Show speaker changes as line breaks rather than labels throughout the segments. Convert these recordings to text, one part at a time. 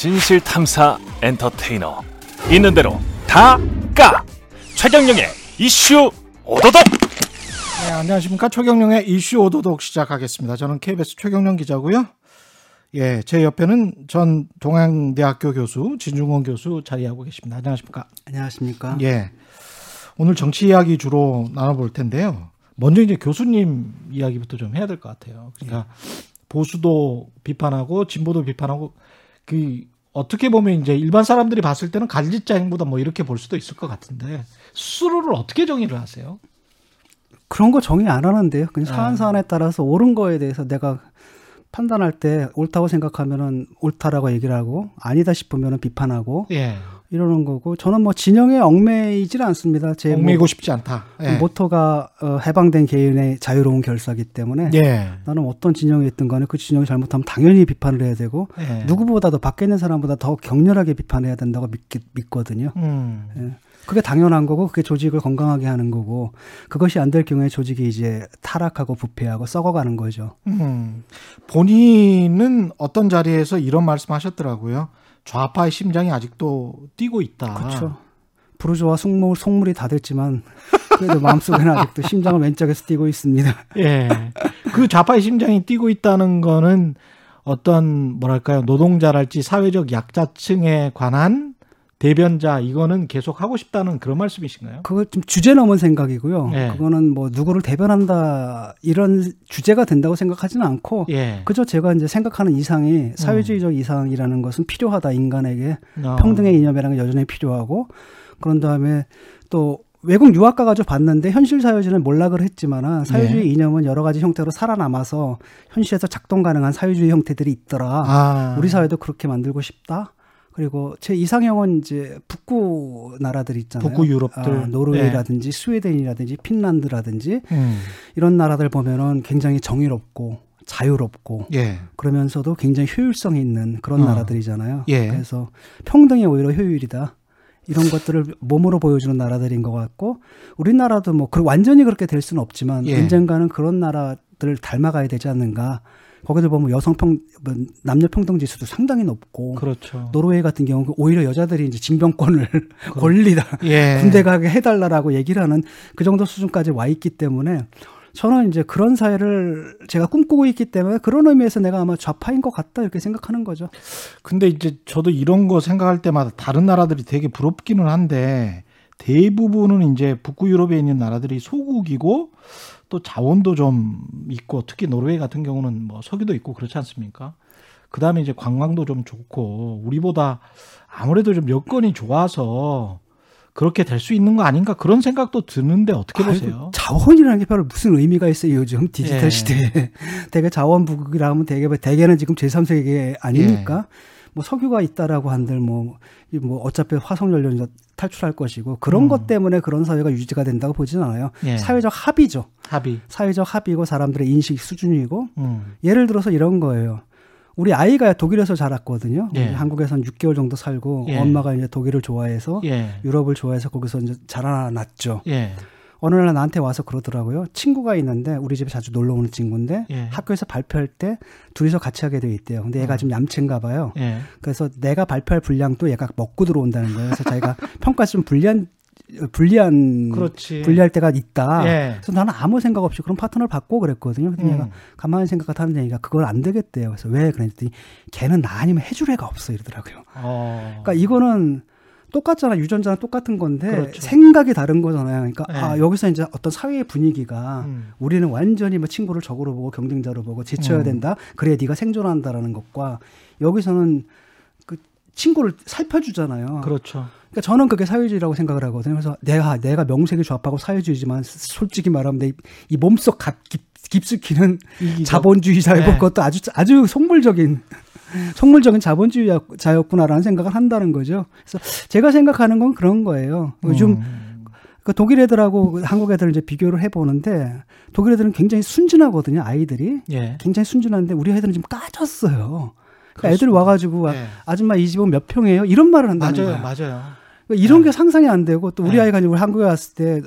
진실 탐사 엔터테이너 있는 대로 다 까 최경영의 이슈 오도독
네, 안녕하십니까. 최경령의 이슈 오도독 시작하겠습니다. 저는 KBS 최경령 기자고요. 예, 제 옆에는 전 동양대학교 교수 진중원 교수 자리하고 계십니다. 안녕하십니까.
안녕하십니까.
예. 오늘 정치 이야기 주로 나눠볼 텐데요. 먼저 이제 교수님 이야기부터 좀 해야 될 것 같아요. 그러니까 보수도 비판하고 진보도 비판하고 그 어떻게 보면 이제 일반 사람들이 봤을 때는 갈짓자 행보다 뭐 이렇게 볼 수도 있을 것 같은데 스스로를 어떻게 정의를 하세요?
그런 거 정의 안 하는데요. 그냥
네.
사안 사안에 따라서 옳은 거에 대해서 내가 판단할 때 옳다고 생각하면은 옳다라고 얘기를 하고 아니다 싶으면은 비판하고
예.
이러는 거고 저는 뭐 진영에 얽매이질 않습니다. 제
얽매이고
뭐,
싶지 않다. 예.
모토가 어, 해방된 개인의 자유로운 결사기 때문에
예.
나는 어떤 진영에 있든 간에 그 진영이 잘못하면 당연히 비판을 해야 되고
예.
누구보다도 밖에 있는 사람보다 더 격렬하게 비판해야 된다고 믿, 믿거든요.
음.
예. 그게 당연한 거고 그게 조직을 건강하게 하는 거고 그것이 안 될 경우에 조직이 이제 타락하고 부패하고 썩어가는 거죠.
음. 본인은 어떤 자리에서 이런 말씀하셨더라고요. 좌파의 심장이 아직도 뛰고 있다.
그렇죠. 부르주아 속물, 속물이 다 됐지만 그래도 마음속에는 아직도 심장은 왼쪽에서 뛰고 있습니다.
예. 그 좌파의 심장이 뛰고 있다는 거는 어떤 뭐랄까요 노동자랄지 사회적 약자층에 관한 대변자 이거는 계속 하고 싶다는 그런 말씀이신가요?
그거 좀 주제 넘은 생각이고요.
예.
그거는 뭐 누구를 대변한다 이런 주제가 된다고 생각하지는 않고
예.
그저 제가 이제 생각하는 이상이 사회주의적 이상이라는 것은 필요하다 인간에게
어.
평등의 이념이라는 게 여전히 필요하고 그런 다음에 또 외국 유학 가가지고 봤는데 현실 사회주의는 몰락을 했지만은 사회주의
예.
이념은 여러 가지 형태로 살아남아서 현실에서 작동 가능한 사회주의 형태들이 있더라.
아.
우리 사회도 그렇게 만들고 싶다. 그리고 제 이상형은 이제 북구 나라들 있잖아요.
북구 유럽들. 예.
아, 노르웨이라든지 스웨덴이라든지 핀란드라든지
음.
이런 나라들 보면은 굉장히 정의롭고 자유롭고
예.
그러면서도 굉장히 효율성 있는 그런
어.
나라들이잖아요.
예.
그래서 평등이 오히려 효율이다. 이런 것들을 몸으로 보여주는 나라들인 것 같고 우리나라도 뭐 그- 완전히 그렇게 될 수는 없지만
예.
언젠가는 그런 나라들을 닮아가야 되지 않는가. 거기들 보면 여성평 뭐 남녀 평등 지수도 상당히 높고
그렇죠.
노르웨이 같은 경우는 오히려 여자들이 이제 징병권을 권리다
예.
군대 가게 해달라라고 얘기를 하는 그 정도 수준까지 와 있기 때문에 저는 이제 그런 사회를 제가 꿈꾸고 있기 때문에 그런 의미에서 내가 아마 좌파인 것 같다 이렇게 생각하는 거죠.
근데 이제 저도 이런 거 생각할 때마다 다른 나라들이 되게 부럽기는 한데 대부분은 이제 북구 유럽에 있는 나라들이 소국이고 또 자원도 좀 있고 특히 노르웨이 같은 경우는 뭐 석유도 있고 그렇지 않습니까? 그 다음에 이제 관광도 좀 좋고 우리보다 아무래도 좀 여건이 좋아서 그렇게 될 수 있는 거 아닌가 그런 생각도 드는데 어떻게 보세요?
아이고, 자원이라는 게 별로 무슨 의미가 있어요 요즘 디지털
예.
시대에 대개 자원 부국이라 하면 대개 대개는 지금 제3세계 아닙니까?
예.
뭐 석유가 있다라고 한들 뭐, 이뭐 어차피 화석 연료는 탈출할 것이고 그런
음.
것 때문에 그런 사회가 유지가 된다고 보지는 않아요.
예.
사회적 합의죠.
합의.
사회적 합의고 사람들의 인식 수준이고
음.
예를 들어서 이런 거예요. 우리 아이가 독일에서 자랐거든요.
예.
한국에선 6개월 정도 살고
예.
엄마가 이제 독일을 좋아해서
예.
유럽을 좋아해서 거기서 이제 자라났죠.
예.
어느 날 나한테 와서 그러더라고요. 친구가 있는데 우리 집에 자주 놀러 오는 친구인데
예.
학교에서 발표할 때 둘이서 같이 하게 돼 있대요. 근데 얘가
어.
좀 얌체인가 봐요.
예.
그래서 내가 발표할 분량도 얘가 먹고 들어온다는 거예요. 그래서 자기가 평가 좀 불리한 불리한
그렇지.
불리할 때가 있다.
예.
그래서 나는 아무 생각 없이 그런 파트너를 받고 그랬거든요. 근데
음.
얘가 가만히 생각하다 하는 얘기가 그걸 안 되겠대요. 그래서 왜 그랬더니 걔는 나 아니면 해줄 애가 없어 이러더라고요.
어.
그러니까 이거는 똑같잖아. 유전자는 똑같은 건데
그렇죠.
생각이 다른 거잖아요. 그러니까
네.
아, 여기서 이제 어떤 사회의 분위기가
음.
우리는 완전히 뭐 친구를 적으로 보고 경쟁자로 보고 제쳐야
음.
된다. 그래야 네가 생존한다라는 것과 여기서는 그 친구를 살펴주잖아요.
그렇죠.
그러니까 저는 그게 사회주의라고 생각을 하거든요. 그래서 내가 내가 명색이 좌파고 사회주의지만 솔직히 말하면 내 이 몸속 가- 깊, 깊숙이는
이기적.
자본주의자의
네.
것도 아주 아주 속물적인 속물적인 자본주의자였구나라는 생각을 한다는 거죠. 그래서 제가 생각하는 건 그런 거예요. 요즘
음.
그 독일 애들하고 그 한국 애들을 이제 비교를 해보는데 독일 애들은 굉장히 순진하거든요. 아이들이
예.
굉장히 순진한데 우리 애들은 지금 까졌어요. 그러니까
그렇습니다.
와가지고 아,
예.
아줌마 이 집은 몇 평이에요? 이런 말을 한다는
맞아요,
거야.
맞아요.
그러니까 이런 게 상상이 안 되고 또 우리
네.
아이가 이제 우리 한국에 왔을 때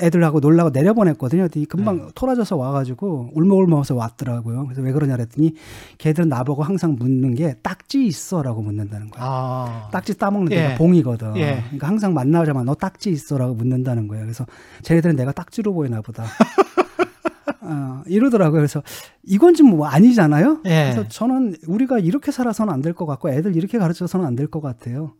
애들하고 놀라고 내려보냈거든요. 금방
네.
토라져서 와가지고 울먹울먹해서 왔더라고요. 그래서 왜 그러냐 그랬더니 걔들은 나보고 항상 묻는 게 딱지 있어라고 묻는다는 거야.
아.
딱지 따먹는 데가
예.
봉이거든.
예.
그러니까 항상 만나자마자 너 딱지 있어라고 묻는다는 거예요. 그래서 쟤네들은 내가 딱지로 보이나 보다. 어, 이러더라고요. 그래서 이건 좀뭐 아니잖아요.
예.
그래서 저는 우리가 이렇게 살아서는 안 될 것 같고 애들 이렇게 가르쳐서는 안 될 것 같아요.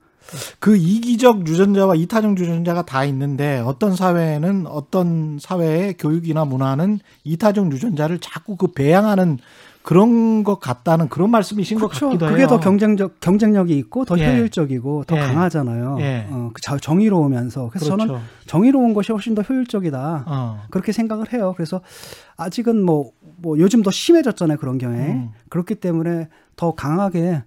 그 이기적 유전자와 이타적 유전자가 다 있는데 어떤 사회는 어떤 사회의 교육이나 문화는 이타적 유전자를 자꾸 그 배양하는 그런 것 같다는 그런 말씀이신 것 같기도 해요.
그게 더 경쟁적 경쟁력이 있고 더
예.
효율적이고 더
예.
강하잖아요.
예.
어, 그 자- 정의로우면서 그래서
그렇죠.
저는 정의로운 것이 훨씬 더 효율적이다.
어.
그렇게 생각을 해요. 그래서 아직은 뭐, 뭐 요즘 더 심해졌잖아요. 그런 경우에.
음.
그렇기 때문에 더 강하게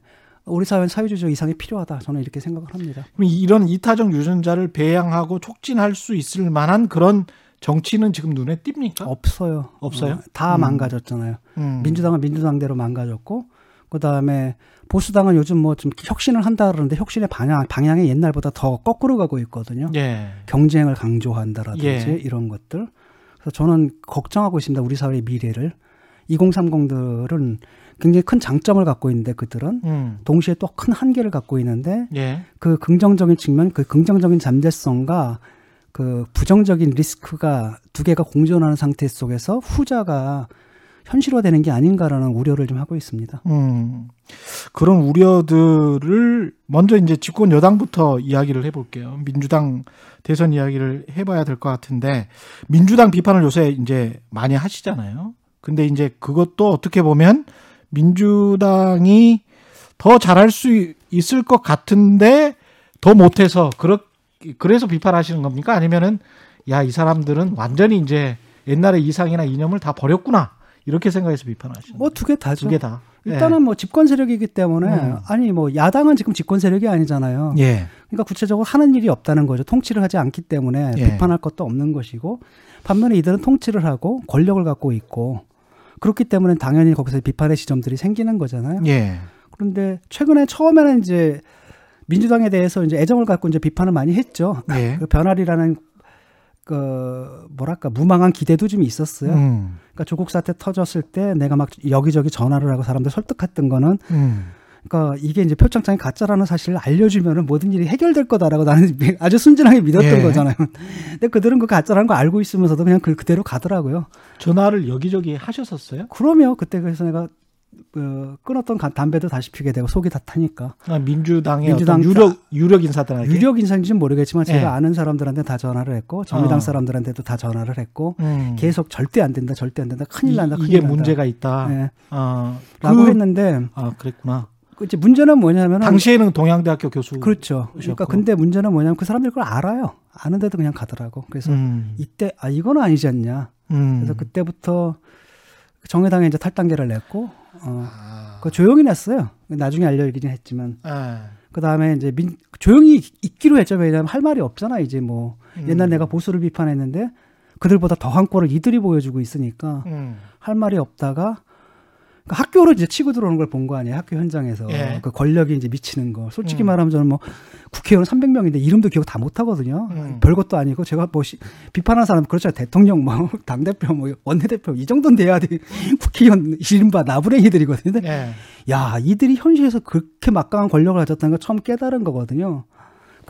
우리 사회는 사회주의 이상이 필요하다. 저는 이렇게 생각을 합니다.
그럼 이런 이타적 유전자를 배양하고 촉진할 수 있을 만한 그런 정치는 지금 눈에 띕니까?
없어요.
없어요?
어, 다
음.
망가졌잖아요.
음.
민주당은 민주당대로 망가졌고, 그 다음에 보수당은 요즘 뭐 좀 혁신을 한다 그러는데 혁신의 방향, 방향이 옛날보다 더 거꾸로 가고 있거든요.
예.
경쟁을 강조한다라든지
예.
이런 것들. 그래서 저는 걱정하고 있습니다. 우리 사회의 미래를. 2030들은 굉장히 큰 장점을 갖고 있는데 그들은
음.
동시에 또 큰 한계를 갖고 있는데
예.
그 긍정적인 측면, 그 긍정적인 잠재성과 그 부정적인 리스크가 두 개가 공존하는 상태 속에서 후자가 현실화되는 게 아닌가라는 우려를 좀 하고 있습니다.
음. 그런 우려들을 먼저 이제 집권 여당부터 이야기를 해볼게요. 민주당 대선 이야기를 해봐야 될 것 같은데 민주당 비판을 요새 이제 많이 하시잖아요. 근데 이제 그것도 어떻게 보면 민주당이 더 잘할 수 있을 것 같은데 더 못해서 그렇 그래서 비판하시는 겁니까? 아니면은 야 이 사람들은 완전히 이제 옛날의 이상이나 이념을 다 버렸구나 이렇게 생각해서 비판하시는
뭐 두 개 다죠.
두 개 다.
일단은 뭐 집권 세력이기 때문에
음.
아니 뭐 야당은 지금 집권 세력이 아니잖아요.
예.
그러니까 구체적으로 하는 일이 없다는 거죠. 통치를 하지 않기 때문에
예.
비판할 것도 없는 것이고 반면에 이들은 통치를 하고 권력을 갖고 있고 그렇기 때문에 당연히 거기서 비판의 지점들이 생기는 거잖아요.
예.
그런데 최근에 처음에는 이제 민주당에 대해서 이제 애정을 갖고 이제 비판을 많이 했죠.
예.
그 변화리라는 그 뭐랄까 무망한 기대도 좀 있었어요.
음.
그러니까 조국 사태 터졌을 때 내가 막 여기저기 전화를 하고 사람들 설득했던 거는
음.
그러니까 이게 이제 표창장이 가짜라는 사실을 알려주면은 모든 일이 해결될 거다라고 나는 아주 순진하게 믿었던
예.
거잖아요. 근데 그들은 그 가짜라는 거 알고 있으면서도 그냥 그 그대로 가더라고요.
전화를 여기저기 하셨었어요?
그러면 그때 그래서 내가 그 끊었던 가- 담배도 다시 피게 되고 속이 다 타니까
아, 민주당의
민주당
유력 유력 인사들에게.
유력 인사인지는 모르겠지만 제가
예.
아는 사람들한테 다 전화를 했고 정의당
어.
사람들한테도 다 전화를 했고
음.
계속 절대 안 된다, 절대 안 된다, 큰일
이-
난다, 큰일
이게
난다.
문제가 있다.
예.
아,
라고
그-
했는데
아, 그랬구나.
그 이제 문제는 뭐냐면
당시에는 동양대학교 교수.
그렇죠. 그러니까 근데 문제는 뭐냐면 그 사람들이 그걸 알아요. 아는데도 그냥 가더라고. 그래서
음.
이때 아 이건 아니지 않냐.
음.
그래서 그때부터 정의당에 이제 탈당계를 냈고 어,
아.
그 조용히 냈어요. 나중에 알려지긴 했지만
예.
그 다음에 이제 민, 조용히 있기로 했죠. 왜냐하면 할 말이 없잖아. 이제 뭐
음.
옛날 내가 보수를 비판했는데 그들보다 더한 꼴을 이들이 보여주고 있으니까
음.
할 말이 없다가 그 학교로 이제 치고 들어오는 걸 본 거 아니에요. 학교 현장에서
예.
그 권력이 이제 미치는 거. 솔직히
음.
말하면 저는 뭐 국회의원 300명인데 이름도 기억 다 못 하거든요.
음.
별것도 아니고 제가 뭐 시- 비판하는 사람 그렇죠. 대통령 뭐 당 대표 뭐 원내 대표 이 정도는 돼야 돼. 국회의원 이른바 나부랭이들이거든요. 근데
예.
야, 이들이 현실에서 그렇게 막강한 권력을 가졌다는 걸 처음 깨달은 거거든요.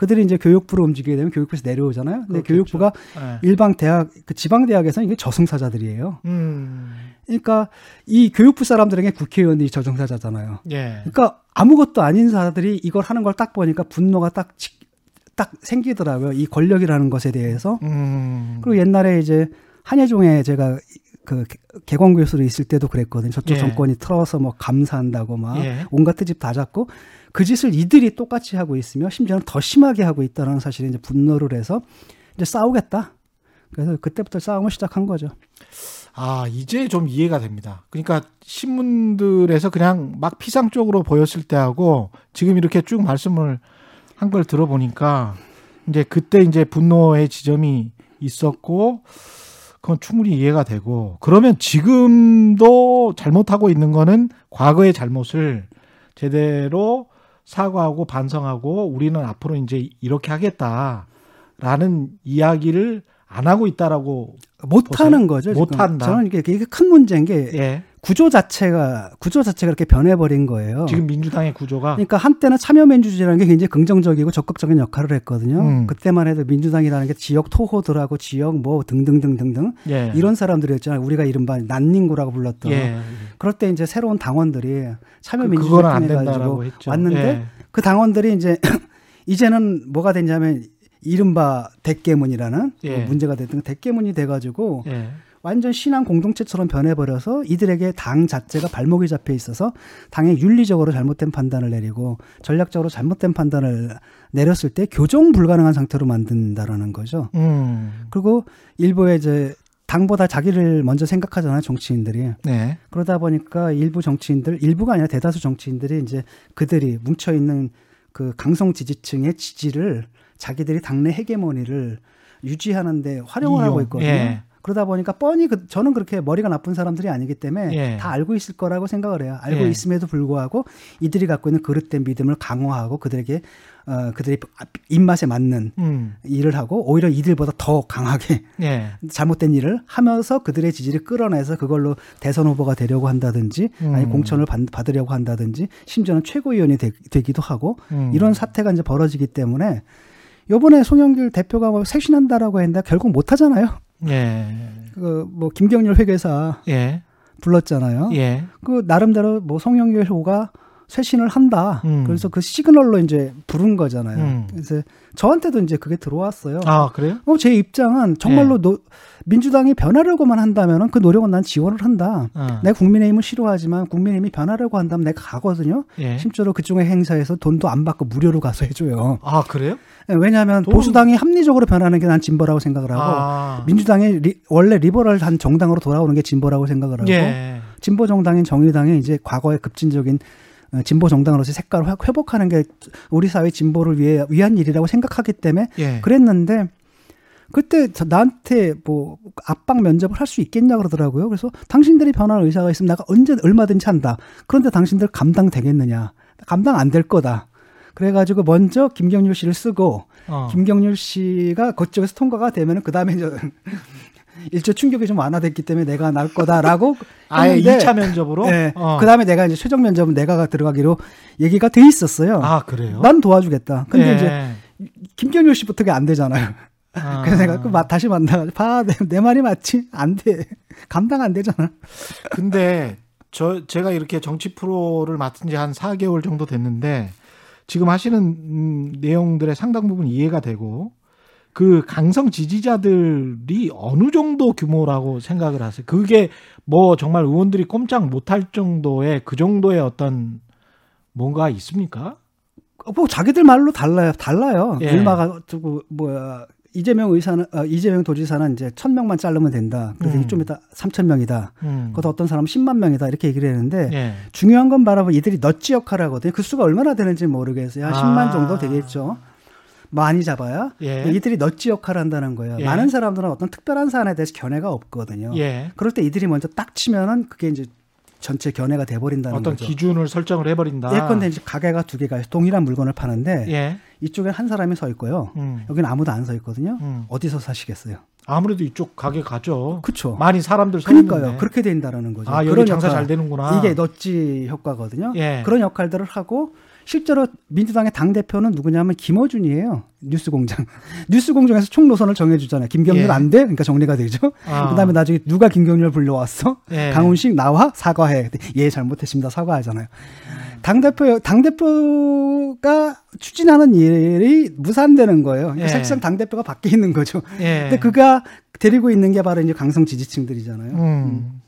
그들이 이제 교육부로 움직이게 되면 교육부에서 내려오잖아요. 근데
그렇겠죠.
교육부가
예.
일방 대학, 그 지방 대학에서는 이게 저승사자들이에요.
음.
그러니까 이 교육부 사람들에게 국회의원이 저승사자잖아요.
예.
그러니까 아무것도 아닌 사람들이 이걸 하는 걸 딱 보니까 분노가 딱, 지- 딱 생기더라고요. 이 권력이라는 것에 대해서.
음.
그리고 옛날에 이제 한예종에 제가 그 개- 개공 교수로 있을 때도 그랬거든요. 저쪽
예.
정권이 틀어서 뭐 감사한다고 막
예.
온갖 트집 다 잡고 그 짓을 이들이 똑같이 하고 있으며 심지어는 더 심하게 하고 있다는 사실에 이제 분노를 해서 이제 싸우겠다. 그래서 그때부터 싸움을 시작한 거죠.
아, 이제 좀 이해가 됩니다. 그러니까 신문들에서 그냥 막 피상적으로 보였을 때하고 지금 이렇게 쭉 말씀을 한 걸 들어보니까 이제 그때 이제 분노의 지점이 있었고 그건 충분히 이해가 되고 그러면 지금도 잘못하고 있는 거는 과거의 잘못을 제대로 사과하고 반성하고 우리는 앞으로 이제 이렇게 하겠다라는 이야기를 안 하고 있다라고
못하는 거죠. 지금.
못한다.
저는 이게, 이게 큰 문제인 게
예.
구조 자체가 구조 자체가 이렇게 변해버린 거예요.
지금 민주당의 구조가
그러니까 한때는 참여민주주의라는 게 굉장히 긍정적이고 적극적인 역할을 했거든요.
음.
그때만 해도 민주당이라는 게 지역 토호들하고 지역 뭐 등등등등등
예.
이런 사람들이었잖아요. 우리가 이른바 난닝구라고 불렀던.
예.
그럴 때 이제 새로운 당원들이 참여
그-
민주주의
그거는 안
통해
된다라고
가지고
했죠.
왔는데
예.
그 당원들이 이제 이제는 뭐가 됐냐면 이른바 대깨문이라는
예.
뭐 문제가 됐던 그 대깨문이 돼가지고
예.
완전 신앙 공동체처럼 변해버려서 이들에게 당 자체가 발목이 잡혀 있어서 당의 윤리적으로 잘못된 판단을 내리고 전략적으로 잘못된 판단을 내렸을 때 교정 불가능한 상태로 만든다라는 거죠.
음.
그리고 일부의 이제 당보다 자기를 먼저 생각하잖아요, 정치인들이.
네.
그러다 보니까 일부 정치인들, 일부가 아니라 대다수 정치인들이 이제 그들이 뭉쳐 있는 그 강성 지지층의 지지를 자기들이 당내 헤게모니를 유지하는데 활용을
이용.
하고 있거든요.
예.
그러다 보니까 뻔히 그, 저는 그렇게 머리가 나쁜 사람들이 아니기 때문에
예.
다 알고 있을 거라고 생각을 해요. 알고
예.
있음에도 불구하고 이들이 갖고 있는 그릇된 믿음을 강화하고 그들에게 어, 그들의 입맛에 맞는
음.
일을 하고 오히려 이들보다 더 강하게
예.
잘못된 일을 하면서 그들의 지지를 끌어내서 그걸로 대선 후보가 되려고 한다든지 아니
음.
공천을 받, 받으려고 한다든지 심지어는 최고위원이 되, 기도 하고
음.
이런 사태가 이제 벌어지기 때문에 요번에 송영길 대표가 뭐 쇄신한다라고 했는데 결국 못 하잖아요.
예.
그뭐 김경률 회계사
예.
불렀잖아요.
예.
그 나름대로 뭐 송영길 후보가 쇄신을 한다.
음.
그래서 그 시그널로 이제 부른 거잖아요.
음.
그래서 저한테도 이제 그게 들어왔어요.
아, 그래요?
어, 제 입장은 정말로
예.
노, 민주당이 변하려고만 한다면은 그 노력은 난 지원을 한다.
어.
내가 국민의힘을 싫어하지만 국민의힘이 변하려고 한다면 내가 가거든요.
예.
심지어로 그쪽의 행사에서 돈도 안 받고 무료로 가서 해줘요.
아, 그래요?
예, 왜냐하면
돈-
보수당이 합리적으로 변하는 게 난 진보라고 생각을 하고
아.
민주당이 리- 원래 리버럴한 정당으로 돌아오는 게 진보라고 생각을 하고
예.
진보 정당인 정의당이 이제 과거의 급진적인 어, 진보 정당으로서 색깔을 회- 회복하는 게 우리 사회 진보를 위해 위한 일이라고 생각하기 때문에
예.
그랬는데 그때 저 나한테 뭐 압박 면접을 할 수 있겠냐 그러더라고요. 그래서 당신들이 변할 의사가 있으면 내가 언제 얼마든지 한다. 그런데 당신들 감당 되겠느냐? 감당 안 될 거다. 그래가지고 먼저 김경률 씨를 쓰고
어.
김경률 씨가 그쪽에서 통과가 되면은 그 다음에 이제 일조 충격이 좀 완화됐기 때문에 내가 나을 거다라고
아예
했는데
2차 면접으로?
네.
어.
그 다음에 내가 이제 최종 면접은 내가 들어가기로 얘기가 돼 있었어요.
아, 그래요?
난 도와주겠다. 근데
예.
이제 김경률 씨부터 그게 안 되잖아요.
아.
그래서 내가 그 마- 다시 만나가지고 봐, 내, 내 말이 맞지? 안 돼. 감당 안 되잖아.
근데 저 제가 이렇게 정치 프로를 맡은 지 한 4개월 정도 됐는데 지금 하시는 음, 내용들의 상당 부분 이해가 되고 그 강성 지지자들이 어느 정도 규모라고 생각을 하세요? 그게 뭐 정말 의원들이 꼼짝 못할 정도의 그 정도의 어떤 뭔가 있습니까?
뭐 자기들 말로 달라요. 달라요.
예.
얼마가 두고 뭐야 이재명 의사는 어, 이재명 도지사는 이제 천 명만 자르면 된다. 그래서
음.
좀 이따 삼천 명이다.
음.
그것도 어떤 사람은 10만 명이다 이렇게 얘기를 했는데
예.
중요한 건 바라보면 이들이 넛지 역할을 하거든요. 그 수가 얼마나 되는지 모르겠어요. 한
아.
10만 정도 되겠죠. 많이 잡아야
예.
이들이 넛지 역할을 한다는 거예요.
예.
많은 사람들은 어떤 특별한 사안에 대해서 견해가 없거든요.
예.
그럴 때 이들이 먼저 딱 치면은 그게 이제 전체 견해가 돼버린다는
어떤
거죠.
기준을 설정을 해버린다.
예컨대 이제 가게가 두 개가. 동일한 물건을 파는데
예.
이쪽에 한 사람이 서 있고요.
음.
여기는 아무도 안 서 있거든요.
음.
어디서 사시겠어요?
아무래도 이쪽 가게 가죠.
그렇죠.
많이 사람들 서
그러니까요. 그렇게 된다라는 거죠.
아,
그런
장사
역할.
잘 되는구나.
이게 넛지 효과거든요.
예.
그런 역할들을 하고 실제로 민주당의 당 대표는 누구냐면 김어준이에요. 뉴스공장. 뉴스공장에서 총 노선을 정해주잖아요. 김경률
예.
안 돼? 그러니까 정리가 되죠.
아.
그다음에 나중에 누가 김경률 불러왔어?
예.
강훈식 나와 사과해. 예 잘못했습니다. 사과하잖아요. 당 대표 당 대표가 추진하는 일이 무산되는 거예요. 그러니까
예.
사실상 당 대표가 밖에 있는 거죠.
예.
근데 그가 데리고 있는 게 바로 이제 강성 지지층들이잖아요.
음.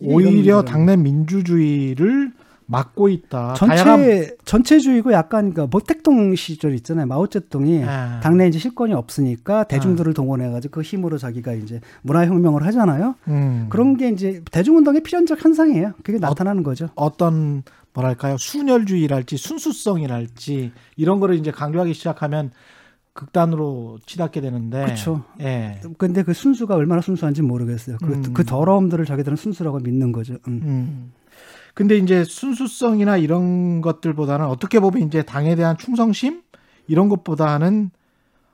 이게
오히려 당내 민주주의를 막고 있다.
전체
다양한
전체주의고 약간 그 모택동 시절 있잖아요. 마오쩌둥이
아.
당내 이제 실권이 없으니까 대중들을 동원해가지고 그 힘으로 자기가 이제 문화혁명을 하잖아요.
음.
그런 게 이제 대중운동의 필연적 현상이에요. 그게 나타나는 거죠.
어떤 뭐랄까요 순혈주의랄지 순수성이랄지 이런 거를 이제 강조하기 시작하면 극단으로 치닫게 되는데.
그렇죠.
예.
근데 그 순수가 얼마나 순수한지 모르겠어요. 그,
음.
그 더러움들을 자기들은 순수라고 믿는 거죠. 음.
음. 근데 이제 순수성이나 이런 것들보다는 어떻게 보면 이제 당에 대한 충성심 이런 것보다는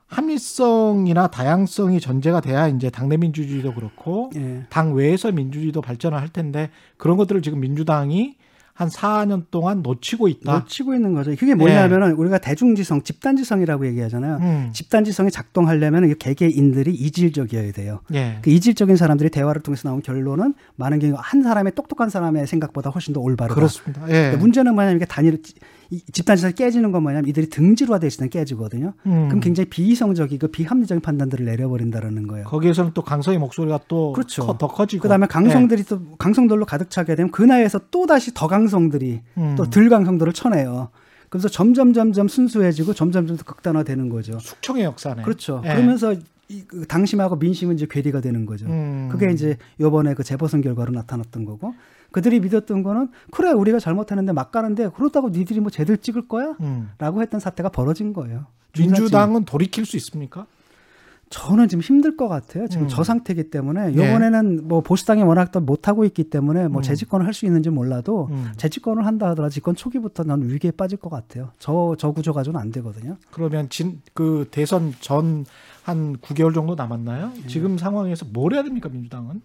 합리성이나 다양성이 전제가 돼야 이제 당내 민주주의도 그렇고
예.
당 외에서 민주주의도 발전을 할 텐데 그런 것들을 지금 민주당이 한 4년 동안 놓치고 있다.
놓치고 있는 거죠. 그게 뭐냐면은 우리가 대중지성, 집단지성이라고 얘기하잖아요.
음.
집단지성이 작동하려면 이 개개인들이 이질적이어야 돼요.
예.
그 이질적인 사람들이 대화를 통해서 나온 결론은 많은 경우 한 사람의 똑똑한 사람의 생각보다 훨씬 더 올바르다.
그렇습니다. 예.
문제는 뭐냐면 이게 단일 이 집단지성이 깨지는 건 뭐냐면 이들이 등지로화돼 있을 때 깨지거든요.
음.
그럼 굉장히 비이성적이고 비합리적인 판단들을 내려버린다는 거예요.
거기에서는 또 강성의 목소리가 또
그렇죠.
커- 더 커지고
그다음에 강성들이 또 강성들로 가득 차게 되면 그 나이에서 또 다시 더 강성들이
음.
또덜 강성들을 쳐내요. 그래서 점점 점점 순수해지고 점점 점점 극단화되는 거죠.
숙청의 역사네.
그렇죠.
예.
그러면서 이, 그 당심하고 민심은 이제 괴리가 되는 거죠.
음.
그게 이제 요번에 그 재보선 결과로 나타났던 거고 그들이 믿었던 거는 그래 우리가 잘못했는데 막 가는데 그렇다고 니들이 뭐 쟤들 찍을 거야?
음.
라고 했던 사태가 벌어진 거예요.
민주당은 돌이킬 수 있습니까?
저는 지금 힘들 것 같아요. 지금
음.
저 상태이기 때문에
예.
요번에는 뭐 보수당이 워낙 또 못하고 있기 때문에 뭐
음.
재집권을 할 수 있는지 몰라도
음.
재집권을 한다 하더라도 집권 초기부터 난 위기에 빠질 것 같아요. 저, 저 구조 가지고는 안 되거든요.
그러면 진 그 대선 전 한 9개월 정도 남았나요?
예.
지금 상황에서 뭘 해야 됩니까 민주당은?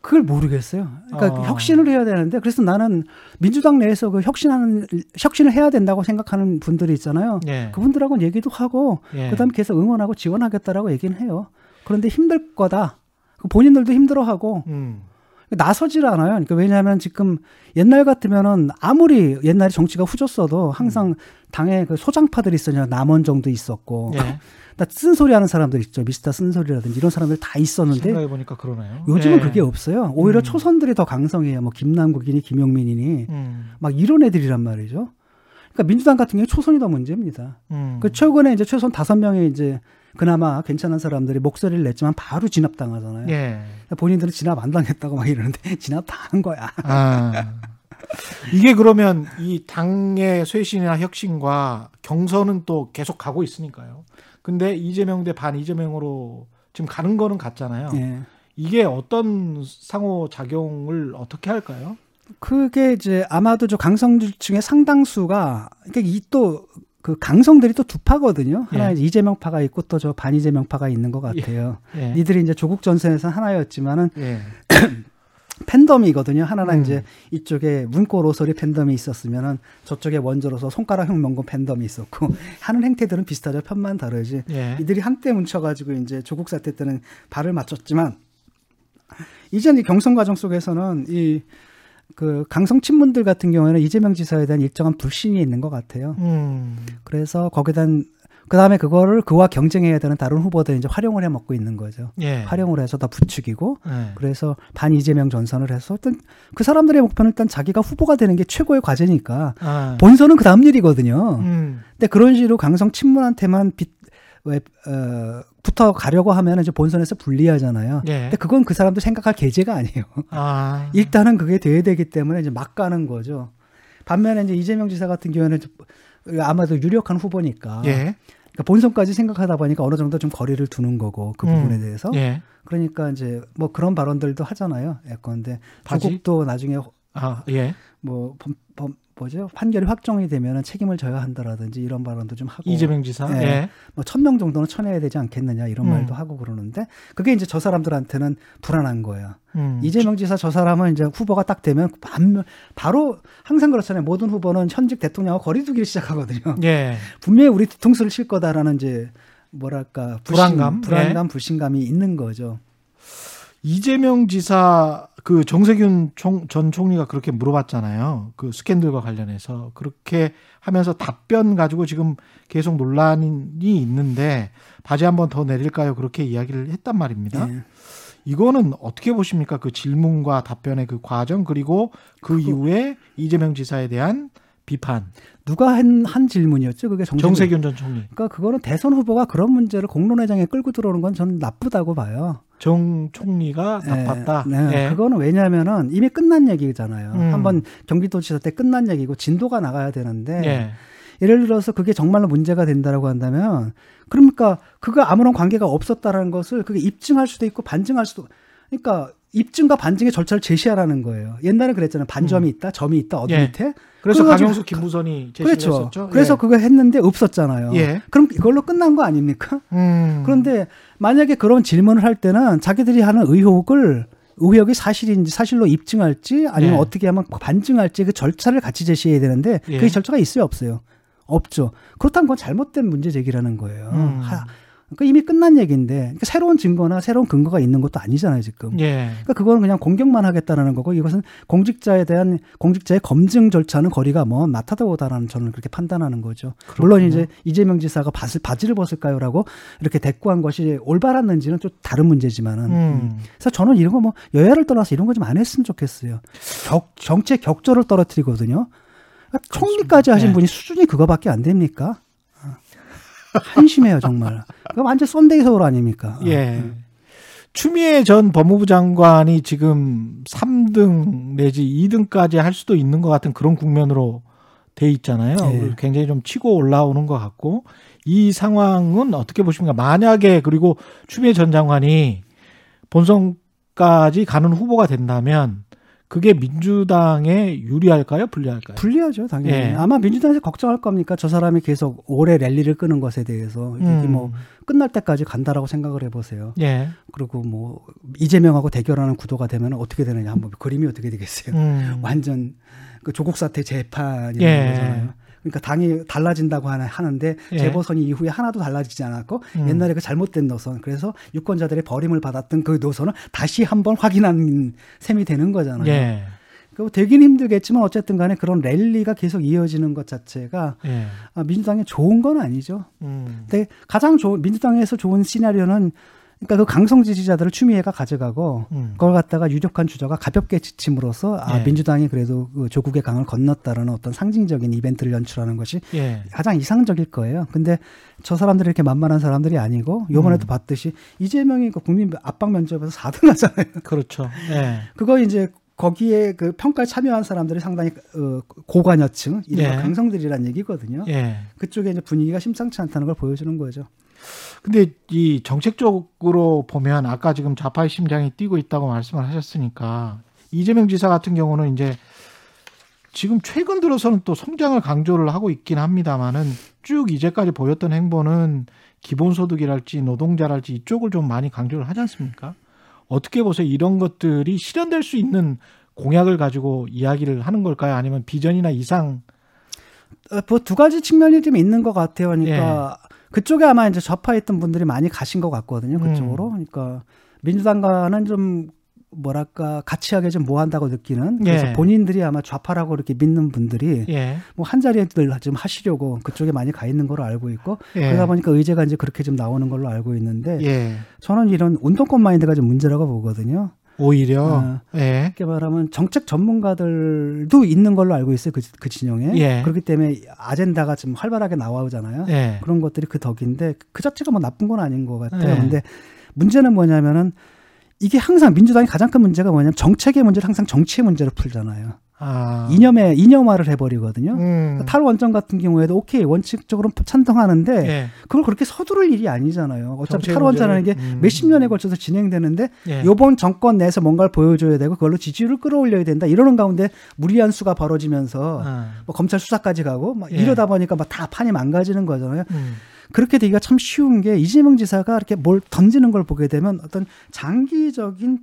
그걸 모르겠어요. 그러니까
아.
혁신을 해야 되는데 그래서 나는 민주당 내에서 그 혁신하는 혁신을 해야 된다고 생각하는 분들이 있잖아요.
예.
그분들하고는 얘기도 하고
예.
그다음에 계속 응원하고 지원하겠다라고 얘기는 해요. 그런데 힘들 거다. 그 본인들도 힘들어하고
음.
나서질 않아요. 그러니까 왜냐하면 지금 옛날 같으면은 아무리 옛날에 정치가 후졌어도 항상 당에 그 소장파들이 있었냐 남원정도 있었고
예.
나 쓴소리 하는 사람들 있죠 미스터 쓴소리라든지 이런 사람들 다 있었는데
생각해 보니까 그러네요.
요즘은
예.
그게 없어요. 오히려
음.
초선들이 더 강성해요. 뭐 김남국이니 김용민이니
음.
막 이런 애들이란 말이죠. 그러니까 민주당 같은 경우에 초선이 더 문제입니다.
음.
그 최근에 이제 최소한 다섯 명의 이제 그나마 괜찮은 사람들이 목소리를 냈지만 바로 진압당하잖아요.
예.
본인들은 진압 안 당했다고 막 이러는데 진압 당한 거야.
아. 이게 그러면 이 당의 쇄신이나 혁신과 경선은 또 계속 가고 있으니까요. 근데 이재명 대 반 이재명으로 지금 가는 거는 같잖아요.
예.
이게 어떤 상호 작용을 어떻게 할까요?
그게 이제 아마도 저 강성들 중에 상당수가 그러니까 이 또 그 강성들이 또 두 파거든요. 하나
예.
는 이재명 파가 있고 또 저 반이재명 파가 있는 것 같아요.
예.
이들이 이제 조국 전선에서 하나였지만은
예.
팬덤이거든요. 하나는
음.
이제 이쪽에 문고 로소리 팬덤이 있었으면은 저쪽에 원조로서 손가락형 명고 팬덤이 있었고 하는 행태들은 비슷하죠. 편만 다르지.
예.
이들이 한때 뭉쳐가지고 이제 조국 사태 때는 발을 맞췄지만 이전 이 경선 과정 속에서는 이 그 강성 친문들 같은 경우에는 이재명 지사에 대한 일정한 불신이 있는 것 같아요.
음.
그래서 거기에 대한 그 다음에 그거를 그와 경쟁해야 되는 다른 후보들 이제 활용을 해 먹고 있는 거죠.
예.
활용을 해서 다 부추기고
예.
그래서 반 이재명 전선을 해서 일단 그 사람들의 목표는 일단 자기가 후보가 되는 게 최고의 과제니까
아.
본선은 그 다음 일이거든요.
음.
근데 그런 식으로 강성 친문한테만 빗, 왜, 어, 붙어 가려고 하면 이제 본선에서 불리하잖아요.
예.
근데 그건 그 사람도 생각할 계제가 아니에요.
아.
일단은 그게 돼야 되기 때문에 이제 막 가는 거죠. 반면에 이제 이재명 지사 같은 경우에는 아마도 유력한 후보니까
예.
그러니까 본선까지 생각하다 보니까 어느 정도 좀 거리를 두는 거고 그
음.
부분에 대해서
예.
그러니까 이제 뭐 그런 발언들도 하잖아요. 예컨대? 조국도 나중에
아, 예.
뭐 범, 범, 뭐죠 판결이 확정이 되면은 책임을 져야 한다라든지 이런 발언도 좀 하고
이재명 지사.
예.
예.
뭐천 명 정도는 쳐내야 되지 않겠느냐 이런
음.
말도 하고 그러는데 그게 이제 저 사람들한테는 불안한 거예요.
음.
이재명 지사 저 사람은 이제 후보가 딱 되면 반면 바로 항상 그렇잖아요. 모든 후보는 현직 대통령하고 거리두기를 시작하거든요.
예.
분명히 우리 뒤통수를 칠 거다라는 이제 뭐랄까 불신,
불안감?
불안감, 불신감이 있는 거죠.
이재명 지사 그 정세균 총, 전 총리가 그렇게 물어봤잖아요. 그 스캔들과 관련해서 그렇게 하면서 답변 가지고 지금 계속 논란이 있는데 바지 한번 더 내릴까요? 그렇게 이야기를 했단 말입니다.
예.
이거는 어떻게 보십니까? 그 질문과 답변의 그 과정 그리고 그 이후에 이재명 지사에 대한 비판.
누가 한, 한 질문이었죠? 그게 정세균.
정세균 전 총리.
그러니까 그거는 대선 후보가 그런 문제를 공론회장에 끌고 들어오는 건 저는 나쁘다고 봐요.
정 총리가
예,
나빴다.
네,
예.
그거는 왜냐하면은 이미 끝난 얘기잖아요.
음.
한번 경기도지사 때 끝난 얘기고 진도가 나가야 되는데
예.
예를 들어서 그게 정말로 문제가 된다라고 한다면 그러니까 그거 아무런 관계가 없었다라는 것을 그게 입증할 수도 있고 반증할 수도 그러니까 입증과 반증의 절차를 제시하라는 거예요. 옛날에 그랬잖아요. 반점이 있다, 점이 있다, 어디
예.
밑에.
그래서 강영수 제시를
그렇죠.
했었죠.
그래서
예.
그거 했는데 없었잖아요.
예.
그럼 이걸로 끝난 거 아닙니까?
음.
그런데 만약에 그런 질문을 할 때는 자기들이 하는 의혹을 의혹이 사실인지 사실로 입증할지 아니면
네.
어떻게 하면 반증할지 그 절차를 같이 제시해야 되는데
예.
그 절차가 있어요 없어요 없죠 그렇다면 그건 잘못된 문제 제기라는 거예요
음.
하- 그러니까 이미 끝난 얘기인데 그러니까 새로운 증거나 새로운 근거가 있는 것도 아니잖아요 지금
예.
그러니까 그건 그냥 공격만 하겠다라는 거고 이것은 공직자에 대한 공직자의 검증 절차는 거리가 먼 나타다오다라는 저는 그렇게 판단하는 거죠. 물론 이제 이재명 지사가 바지, 바지를 벗을까요라고 이렇게 대꾸한 것이 올바랐는지는 좀 다른 문제지만은
음.
그래서 저는 이런 거 뭐 여야를 떠나서 이런 거 좀 안 했으면 좋겠어요. 격, 정책 격조를 떨어뜨리거든요. 그러니까 총리까지 하신
네.
분이 수준이 그거밖에 안 됩니까? 아, 한심해요 정말. 그거 완전 썬데이 서울 아닙니까?
예. 추미애 전 법무부 장관이 지금 3등 내지 2등까지 할 수도 있는 것 같은 그런 국면으로 돼 있잖아요.
예.
굉장히 좀 치고 올라오는 것 같고 이 상황은 어떻게 보십니까? 만약에 그리고 추미애 전 장관이 본선까지 가는 후보가 된다면 그게 민주당에 유리할까요? 불리할까요?
불리하죠, 당연히.
예.
아마 민주당에서 걱정할 겁니까? 저 사람이 계속 오래 랠리를 끄는 것에 대해서 이게
음.
뭐 끝날 때까지 간다라고 생각을 해보세요.
예.
그리고 뭐 이재명하고 대결하는 구도가 되면 어떻게 되느냐 한번 그림이 어떻게 되겠어요?
음.
완전 그 조국 사태 재판이라는
예.
거잖아요. 그러니까 당이 달라진다고 하는데
예.
재보선 이후에 하나도 달라지지 않았고
음.
옛날에 그 잘못된 노선 그래서 유권자들의 버림을 받았던 그 노선을 다시 한번 확인한 셈이 되는 거잖아요.
예.
그 되긴 힘들겠지만 어쨌든 간에 그런 랠리가 계속 이어지는 것 자체가
예.
아, 민주당에 좋은 건 아니죠.
음.
근데 가장 좋은 민주당에서 좋은 시나리오는 그러니까 그 강성 지지자들을 추미애가 가져가고
음.
그걸 갖다가 유력한 주자가 가볍게 지침으로써 아
예.
민주당이 그래도 그 조국의 강을 건넜다라는 어떤 상징적인 이벤트를 연출하는 것이
예.
가장 이상적일 거예요. 근데 저 사람들이 이렇게 만만한 사람들이 아니고 요번에도
음.
봤듯이 이재명이 그 국민 압박 면접에서 4등 하잖아요.
그렇죠. 예.
그거 이제 거기에 그 평가에 참여한 사람들이 상당히 어, 고관여층, 이른바
예.
강성들이란 얘기거든요.
예.
그쪽에 이제 분위기가 심상치 않다는 걸 보여주는 거죠.
근데 이 정책적으로 보면 아까 지금 좌파의 심장이 뛰고 있다고 말씀을 하셨으니까 이재명 지사 같은 경우는 이제 지금 최근 들어서는 또 성장을 강조를 하고 있긴 합니다만은 쭉 이제까지 보였던 행보는 기본소득이랄지 노동자랄지 이쪽을 좀 많이 강조를 하지 않습니까? 어떻게 보세요? 이런 것들이 실현될 수 있는 공약을 가지고 이야기를 하는 걸까요? 아니면 비전이나 이상
어, 뭐두 가지 측면이 좀 있는 것 같아요. 그러니까 그쪽에 아마 이제 좌파했던 분들이 많이 가신 것 같거든요. 그쪽으로. 그러니까 민주당과는 좀 뭐랄까 가치하게 좀 모한다고 느끼는 그래서
예.
본인들이 아마 좌파라고 이렇게 믿는 분들이
예.
뭐한 자리에들 좀 하시려고 그쪽에 많이 가 있는 걸로 알고 있고
예.
그러다 보니까 의제가 이제 그렇게 좀 나오는 걸로 알고 있는데
예.
저는 이런 운동권 마인드가 좀 문제라고 보거든요.
오히려
어.
예.
이렇게 말하면 정책 전문가들도 있는 걸로 알고 있어요. 그, 그 진영에.
예.
그렇기 때문에 아젠다가 좀 활발하게 나오잖아요.
예.
그런 것들이 그 덕인데 그 자체가 뭐 나쁜 건 아닌 것 같아요.
예.
근데 문제는 뭐냐면은 이게 항상 민주당의 가장 큰 문제가 뭐냐면 정책의 문제를 항상 정치의 문제로 풀잖아요.
아.
이념에 이념화를 해버리거든요.
음.
탈원전 같은 경우에도 오케이 원칙적으로 찬성하는데
예.
그걸 그렇게 서두를 일이 아니잖아요. 어차피 탈원전이라는 게
음.
몇십 년에 걸쳐서 진행되는데
예.
요번 정권 내에서 뭔가를 보여줘야 되고 그걸로 지지율을 끌어올려야 된다. 이러는 가운데 무리한 수가 벌어지면서
아.
뭐 검찰 수사까지 가고 막
예.
이러다 보니까 막 다 판이 망가지는 거잖아요.
음.
그렇게 되기가 참 쉬운 게 이재명 지사가 이렇게 뭘 던지는 걸 보게 되면 어떤 장기적인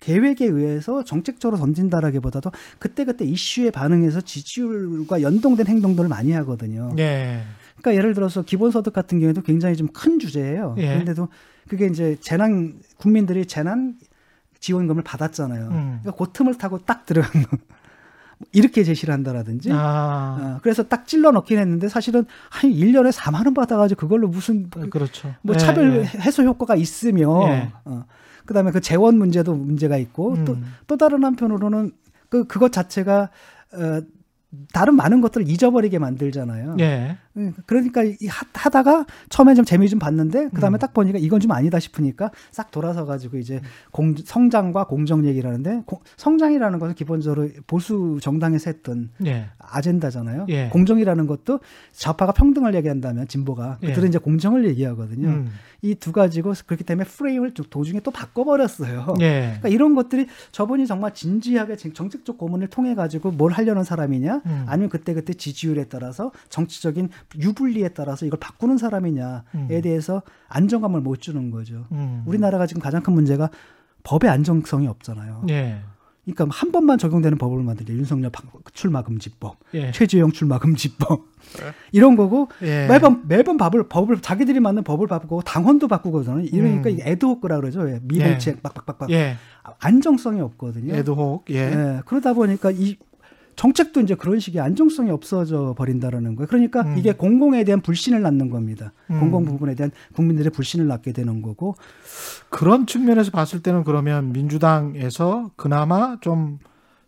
계획에 의해서 정책적으로 던진다라기보다도 그때그때 이슈에 반응해서 지지율과 연동된 행동들을 많이 하거든요.
예.
그러니까 예를 들어서 기본소득 같은 경우에도 굉장히 좀 큰 주제예요.
예.
그런데도 그게 이제 재난 국민들이 재난 지원금을 받았잖아요.
음.
그러니까 그 틈을 타고 딱 들어간 거. 이렇게 제시를 한다라든지.
아.
어, 그래서 딱 찔러 넣긴 했는데 사실은 한 1년에 4만 원 받아가지고 그걸로 무슨
그렇죠.
뭐
예,
차별
예.
해소 효과가 있으며
예.
어, 그다음에 그 재원 문제도 문제가 있고 또
음.
또 다른 한편으로는 그 그것 자체가 어, 다른 많은 것들을 잊어버리게 만들잖아요.
예.
예, 그러니까 이 하- 하다가 처음에 좀 재미 좀 봤는데 그 다음에
음.
딱 보니까 이건 좀 아니다 싶으니까 싹 돌아서 가지고 이제 공, 성장과 공정 얘기라는데 고- 성장이라는 것은 기본적으로 보수 정당에서 했던
예.
아젠다잖아요.
예.
공정이라는 것도 좌파가 평등을 얘기한다면 진보가
예.
그들은 이제 공정을 얘기하거든요.
음.
이두 가지고 그렇기 때문에 프레임을 도- 도중에 또 바꿔버렸어요.
예.
그러니까 이런 것들이 저분이 정말 진지하게 정- 정책적 고문을 통해 가지고 뭘 하려는 사람이냐,
음.
아니면 그때 그때 지지율에 따라서 정치적인 유불리에 따라서 이걸 바꾸는 사람이냐에
음.
대해서 안정감을 못 주는 거죠.
음.
우리나라가 지금 가장 큰 문제가 법의 안정성이 없잖아요.
예.
그러니까 한 번만 적용되는 법을 만들려 윤석열 방- 출마금지법,
예.
최재형 출마금지법 이런 거고
예.
매번 매번 법을 법을 자기들이 만든 법을 바꾸고 당헌도 바꾸거든요. 이러니까
음.
이게 애드호크라 그러죠. 예, 미래책 빡빡빡빡
예.
안정성이 없거든요.
에드혹. 예.
예, 그러다 보니까 이 정책도 이제 그런 식의 안정성이 없어져 버린다라는 거예요. 그러니까
음.
이게 공공에 대한 불신을 낳는 겁니다.
음.
공공 부분에 대한 국민들의 불신을 낳게 되는 거고.
그런 측면에서 봤을 때는 그러면 민주당에서 그나마 좀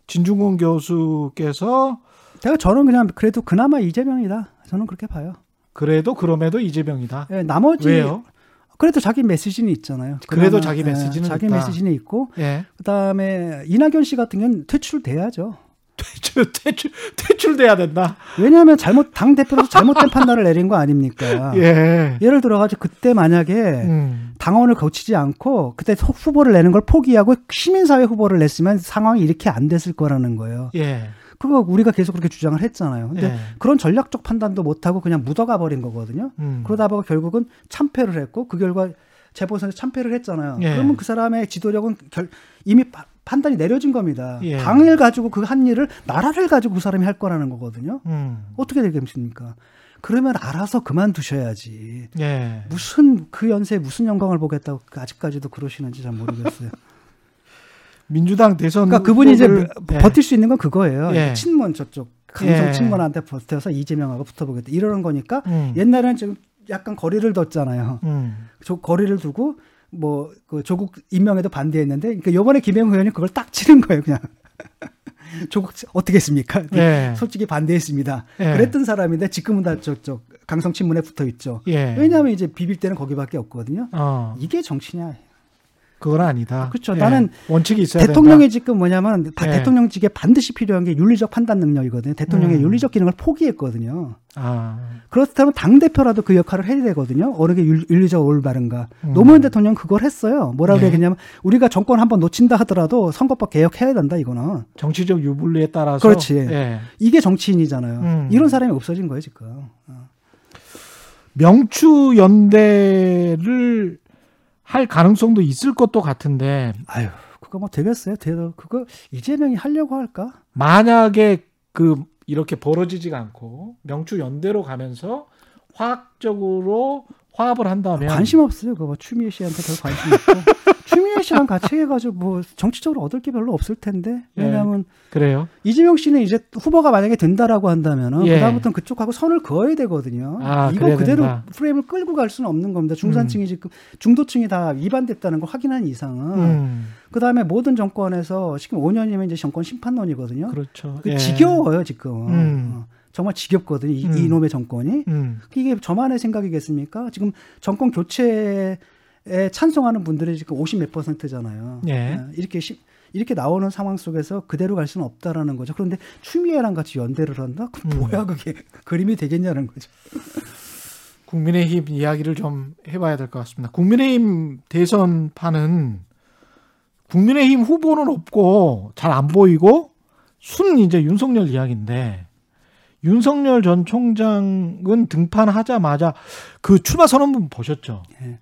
진중권 교수께서
제가 저는 그냥 그래도 그나마 이재명이다. 저는 그렇게 봐요.
그래도 그럼에도 이재명이다.
예, 나머지
왜요?
그래도 자기 메시지는 있잖아요.
그래도 자기
예,
메시지는
자기
있다.
메시지는 있고
예.
그다음에 이낙연 씨 같은 경우는 퇴출돼야죠.
퇴출 퇴출 퇴출돼야 된다.
왜냐하면 잘못 당 대표로서 잘못된 판단을 내린 거 아닙니까?
예.
예를 들어가지고 그때 만약에
음.
당원을 거치지 않고 그때 후- 후보를 내는 걸 포기하고 시민사회 후보를 냈으면 상황이 이렇게 안 됐을 거라는 거예요.
예.
그거 우리가 계속 그렇게 주장을 했잖아요. 근데
예.
그런 전략적 판단도 못 하고 그냥 묻어가 버린 거거든요.
음.
그러다 보고 결국은 참패를 했고 그 결과 재보선에서 참패를 했잖아요.
예.
그러면 그 사람의 지도력은 결- 이미 파- 판단이 내려진 겁니다.
예.
당을 가지고 그 한 일을 나라를 가지고 그 사람이 할 거라는 거거든요.
음.
어떻게 되겠습니까? 그러면 알아서 그만두셔야지.
예.
무슨 그 연세에 무슨 영광을 보겠다고 그 아직까지도 그러시는지 잘 모르겠어요.
민주당 대선
그러니까 그분이 이제
예.
버틸 수 있는 건 그거예요.
예.
친문 저쪽 강성
예.
친문한테 버텨서 이재명하고 붙어보겠다 이러는 거니까
음.
옛날에는 좀 약간 거리를 뒀잖아요.
음.
저 거리를 두고 뭐 그 조국 임명에도 반대했는데 그러니까 요번에 김영호 의원이 그걸 딱 치는 거예요, 그냥. 조국 어떻게 했습니까?
예.
솔직히 반대했습니다.
예.
그랬던 사람인데 지금은 다 저쪽 강성 친문에 붙어 있죠.
예.
왜냐하면 이제 비빌 때는 거기밖에 없거든요.
어.
이게 정치냐?
그건 아니다.
그렇죠.
예.
나는
원칙이 있어야
대통령이 지금 뭐냐면 다
예.
대통령직에 반드시 필요한 게 윤리적 판단 능력이거든요. 대통령의
음.
윤리적 기능을 포기했거든요.
된다. 아.
그렇다면 당 대표라도 그 역할을 해야 되거든요. 어느 게 윤- 윤리적 올바른가.
음.
노무현 대통령 그걸 했어요. 뭐라고
네.
얘기했냐면 우리가 정권 한번 놓친다 하더라도 선거법 개혁해야 된다 이거는.
정치적 유불리에 따라서
그렇지.
예.
이게 정치인이잖아요.
음.
이런 사람이 없어진 거예요 지금. 어.
명추 연대를 할 가능성도 있을 것도 같은데
아유 그거 뭐 되겠어요? 돼도 그거 이재명이 하려고 할까?
만약에 그 이렇게 벌어지지가 않고 명추 연대로 가면서 화학적으로 화합을 한다면
관심 없어요. 그거 뭐 추미애 씨한테 별 관심 없고 추미애 씨랑 같이 해가지고 뭐 정치적으로 얻을 게 별로 없을 텐데
예.
왜냐하면
그래요.
이재명 씨는 이제 후보가 만약에 된다라고 한다면은
예.
그다음부터는 그쪽하고 선을 그어야 되거든요.
아,
이거 그대로
된다.
프레임을 끌고 갈 수는 없는 겁니다. 중산층이 지금 중도층이 다 위반됐다는 걸 확인한 이상은
음,
그다음에 모든 정권에서 지금 5년이면 이제 정권 심판론이거든요.
그렇죠.
그
예.
지겨워요 지금.
음.
어, 정말 지겹거든요. 이,
음.
이놈의 정권이.
음,
이게 저만의 생각이겠습니까? 지금 정권 교체에 찬성하는 분들이 지금 50 몇 퍼센트잖아요.
예.
어, 이렇게 시- 이렇게 나오는 상황 속에서 그대로 갈 수는 없다라는 거죠. 그런데 추미애랑 같이 연대를 한다? 그
음.
뭐야 그게 그림이 되겠냐는 거죠.
국민의힘 이야기를 좀 해봐야 될 것 같습니다. 국민의힘 대선판은 국민의힘 후보는 없고 잘 안 보이고 순 이제 윤석열 이야기인데 윤석열 전 총장은 등판하자마자 그 출마 선언문 보셨죠?
예.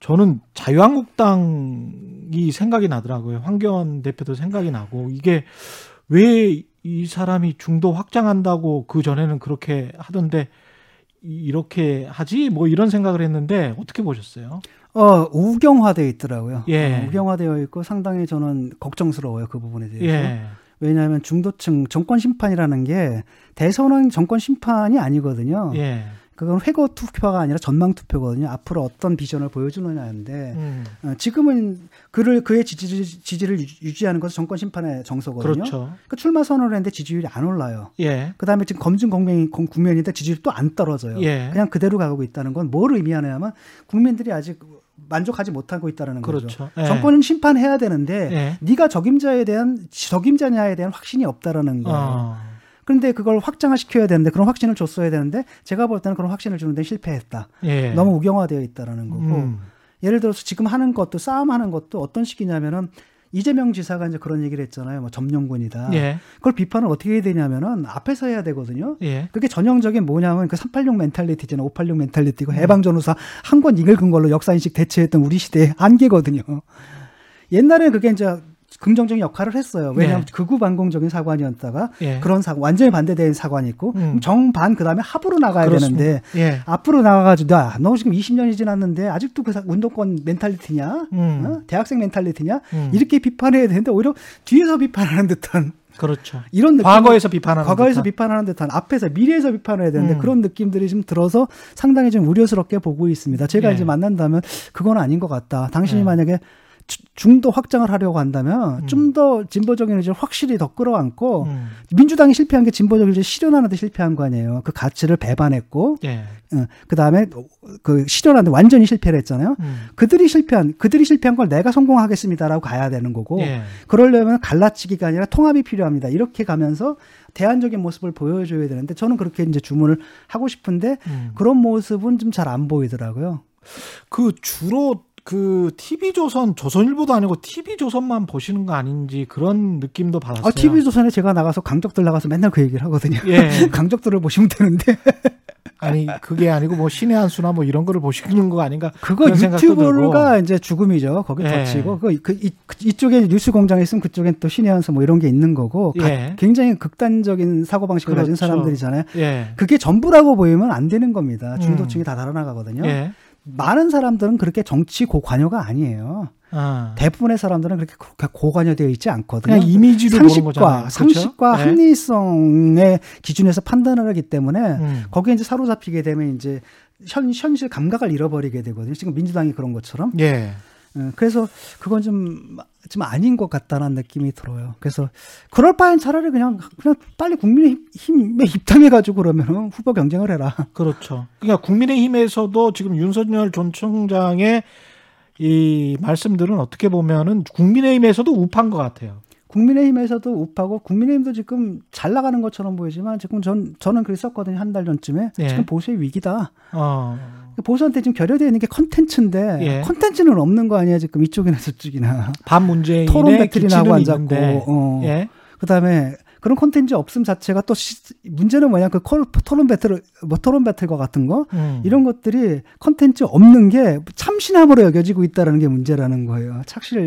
저는 자유한국당이 생각이 나더라고요. 황교안 대표도 생각이 나고 이게 왜 이 사람이 중도 확장한다고 그 전에는 그렇게 하던데 이- 이렇게 하지 뭐 이런 생각을 했는데 어떻게 보셨어요?
어 우경화돼 있더라고요.
예.
어, 우경화되어 있고 상당히 저는 걱정스러워요 그 부분에 대해서.
예.
왜냐하면 중도층 정권 심판이라는 게 대선은 정권 심판이 아니거든요.
예.
그건 회고 투표가 아니라 전망 투표거든요. 앞으로 어떤 비전을 보여주느냐인데
음.
어, 지금은 그를 그의 지지, 지지를 유- 유지하는 것은 정권 심판의 정서거든요.
그렇죠.
그 출마 선언을 했는데 지지율이 안 올라요.
예.
그다음에 지금 검증 국면, 국면인데 지지율이 또안 떨어져요.
예.
그냥 그대로 가고 있다는 건 뭘 의미하냐면 국민들이 아직 만족하지 못하고 있다는 거죠.
그렇죠. 예.
정권은 심판해야 되는데
예.
네가 적임자에 대한 적임자냐에 대한 확신이 없다라는 거예요.
어.
그런데 그걸 확장화 시켜야 되는데 그런 확신을 줬어야 되는데 제가 볼 때는 그런 확신을 주는데 실패했다.
예.
너무 우경화되어 있다라는 거고
음.
예를 들어서 지금 하는 것도 싸움하는 것도 어떤 식이냐면은 이재명 지사가 이제 그런 얘기를 했잖아요. 뭐 점령군이다.
예.
그걸 비판을 어떻게 해야 되냐면은 앞에서 해야 되거든요.
예.
그게 전형적인 뭐냐면 그 386 멘탈리티잖아. 586 멘탈리티고 해방전후사 한 권 읽은 걸로 역사인식 대체했던 우리 시대의 한계거든요. 옛날에 그게 이제 긍정적인 역할을 했어요. 왜냐하면
네.
극우 반공적인 사관이었다가
예.
그런 사 완전히 반대된 사관이 있고
음.
정반 그다음에 합으로 나가야
그렇습니다.
되는데
예.
앞으로 나가가지고 야, 너 지금 20년이 지났는데 아직도 그 사- 운동권 멘탈리티냐?
음.
어? 대학생 멘탈리티냐?
음.
이렇게 비판해야 되는데 오히려 뒤에서 비판하는 듯한
그렇죠.
이런 느낌.
과거에서 비판하는
과거에서
듯한.
비판하는 듯한 앞에서 미래에서 비판해야 되는데
음.
그런 느낌들이 좀 들어서 상당히 좀 우려스럽게 보고 있습니다. 제가
예.
이제 만난다면 그건 아닌 것 같다. 당신이
예.
만약에 주- 중도 확장을 하려고 한다면
음.
좀더 진보적인 의지를 확실히 더 끌어안고
음.
민주당이 실패한 게 진보적 의지를 실현하는 데 실패한 거 아니에요. 그 가치를 배반했고
예.
그 다음에 그 실현하는데 완전히 실패를 했잖아요.
음.
그들이 실패한 그들이 실패한 걸 내가 성공하겠습니다라고 가야 되는 거고
예.
그러려면 갈라치기가 아니라 통합이 필요합니다. 이렇게 가면서 대안적인 모습을 보여줘야 되는데 저는 그렇게 이제 주문을 하고 싶은데
음.
그런 모습은 좀 잘 안 보이더라고요.
그 주로 그 TV조선 조선일보도 아니고 TV조선만 보시는 거 아닌지 그런 느낌도 받았어요.
아, TV조선에 제가 나가서 강적들 나가서 맨날 그 얘기를 하거든요.
예.
강적들을 보시면 되는데
아니 그게 아니고 뭐 신의 한 수나 뭐 이런 거를 보시는 거 아닌가
그거 유튜브가. 이제 죽음이죠. 거기
예.
덧치고 그, 그 이, 이쪽에 뉴스 공장에 있으면 그쪽엔 또 신의 한 수 뭐 이런 게 있는 거고 가-
예.
굉장히 극단적인 사고 방식을 가진
그렇죠.
사람들이잖아요.
예.
그게 전부라고 보이면 안 되는 겁니다. 중도층이
음.
다 달아나가거든요.
예.
많은 사람들은 그렇게 정치 고관여가 아니에요.
아.
대부분의 사람들은 그렇게 고- 고관여되어 있지 않거든요.
그냥 이미지로.
상식과
그렇죠?
상식과
예.
합리성의 기준에서 판단을 하기 때문에
음.
거기에 이제 사로잡히게 되면 이제 현, 현실 감각을 잃어버리게 되거든요. 지금 민주당이 그런 것처럼.
예.
예, 그래서 그건 좀, 좀 아닌 것 같다는 느낌이 들어요. 그래서 그럴 바엔 차라리 그냥, 그냥 빨리 국민의힘에 입당해가지고 그러면 후보 경쟁을 해라.
그렇죠. 그러니까 국민의힘에서도 지금 윤석열 전 총장의 이 말씀들은 어떻게 보면은 국민의힘에서도 우파인 것 같아요.
국민의힘에서도 우파고 국민의힘도 지금 잘 나가는 것처럼 보이지만 지금 전 저는 그랬었거든요 한 달 전쯤에
예.
지금 보수의 위기다.
어.
보수한 테 지금 결여되어 있는 게 컨텐츠인데
예.
컨텐츠는 없는 거 아니야 지금 이쪽이나 저쪽이나
반 문재인의
토론 배틀이나 하고 앉았고 어.
예.
그다음에 그런 콘텐츠 없음 자체가 또 시, 문제는 뭐냐 그 콜- 토론 배틀 뭐 토론 배틀과 같은 거
음.
이런 것들이 컨텐츠 없는 게 참신함으로 여겨지고 있다라는 게 문제라는 거예요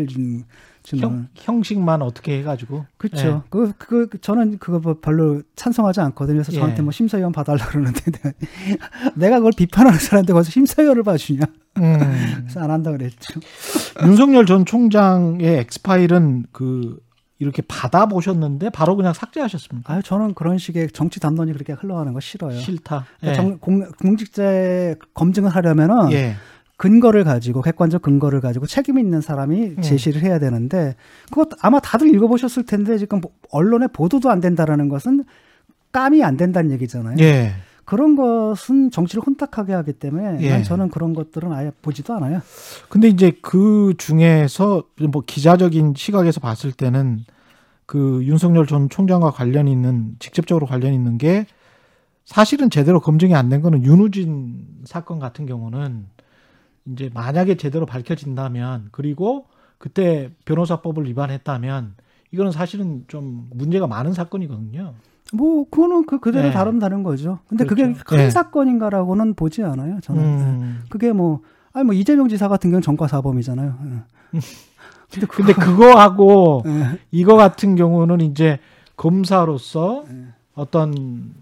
준 주는
형, 형식만 어떻게 해가지고
그렇죠. 그, 그, 그 저는 그거 뭐 별로 찬성하지 않거든요. 그래서
예.
저한테 뭐 심사위원 봐달라 그러는데 내가, 내가 그걸 비판하는 사람한테 거기서 심사위원을 봐주냐.
음.
그래서 안 한다 그랬죠.
윤석열 전 총장의 엑스파일은 그 이렇게 받아 보셨는데 바로 그냥 삭제하셨습니다.
아, 저는 그런 식의 정치 담론이 그렇게 흘러가는 거 싫어요.
싫다.
그러니까
예.
정, 공, 공직자의 검증을 하려면은
예.
근거를 가지고 객관적 근거를 가지고 책임 있는 사람이
음.
제시를 해야 되는데 그것 아마 다들 읽어보셨을 텐데 지금 뭐 언론에 보도도 안 된다라는 것은 깜이 안 된다는 얘기잖아요.
예.
그런 것은 정치를 혼탁하게 하기 때문에
예.
난 저는 그런 것들은 아예 보지도 않아요.
근데 이제 그 중에서 뭐 기자적인 시각에서 봤을 때는 그 윤석열 전 총장과 관련 있는 직접적으로 관련 있는 게 사실은 제대로 검증이 안 된 거는 윤우진 사건 같은 경우는 이제 만약에 제대로 밝혀진다면 그리고 그때 변호사법을 위반했다면 이거는 사실은 좀 문제가 많은 사건이거든요.
뭐 그거는 그 그대로
네.
다룬다는 거죠. 근데 그게
그렇죠.
큰
네.
사건인가라고는 보지 않아요. 저는
음.
그게 뭐 아니 뭐 이재명 지사 같은 경우는 전과 사범이잖아요. 예. 근데 그
근데 그거하고
예.
이거 같은 경우는 이제 검사로서
네.
어떤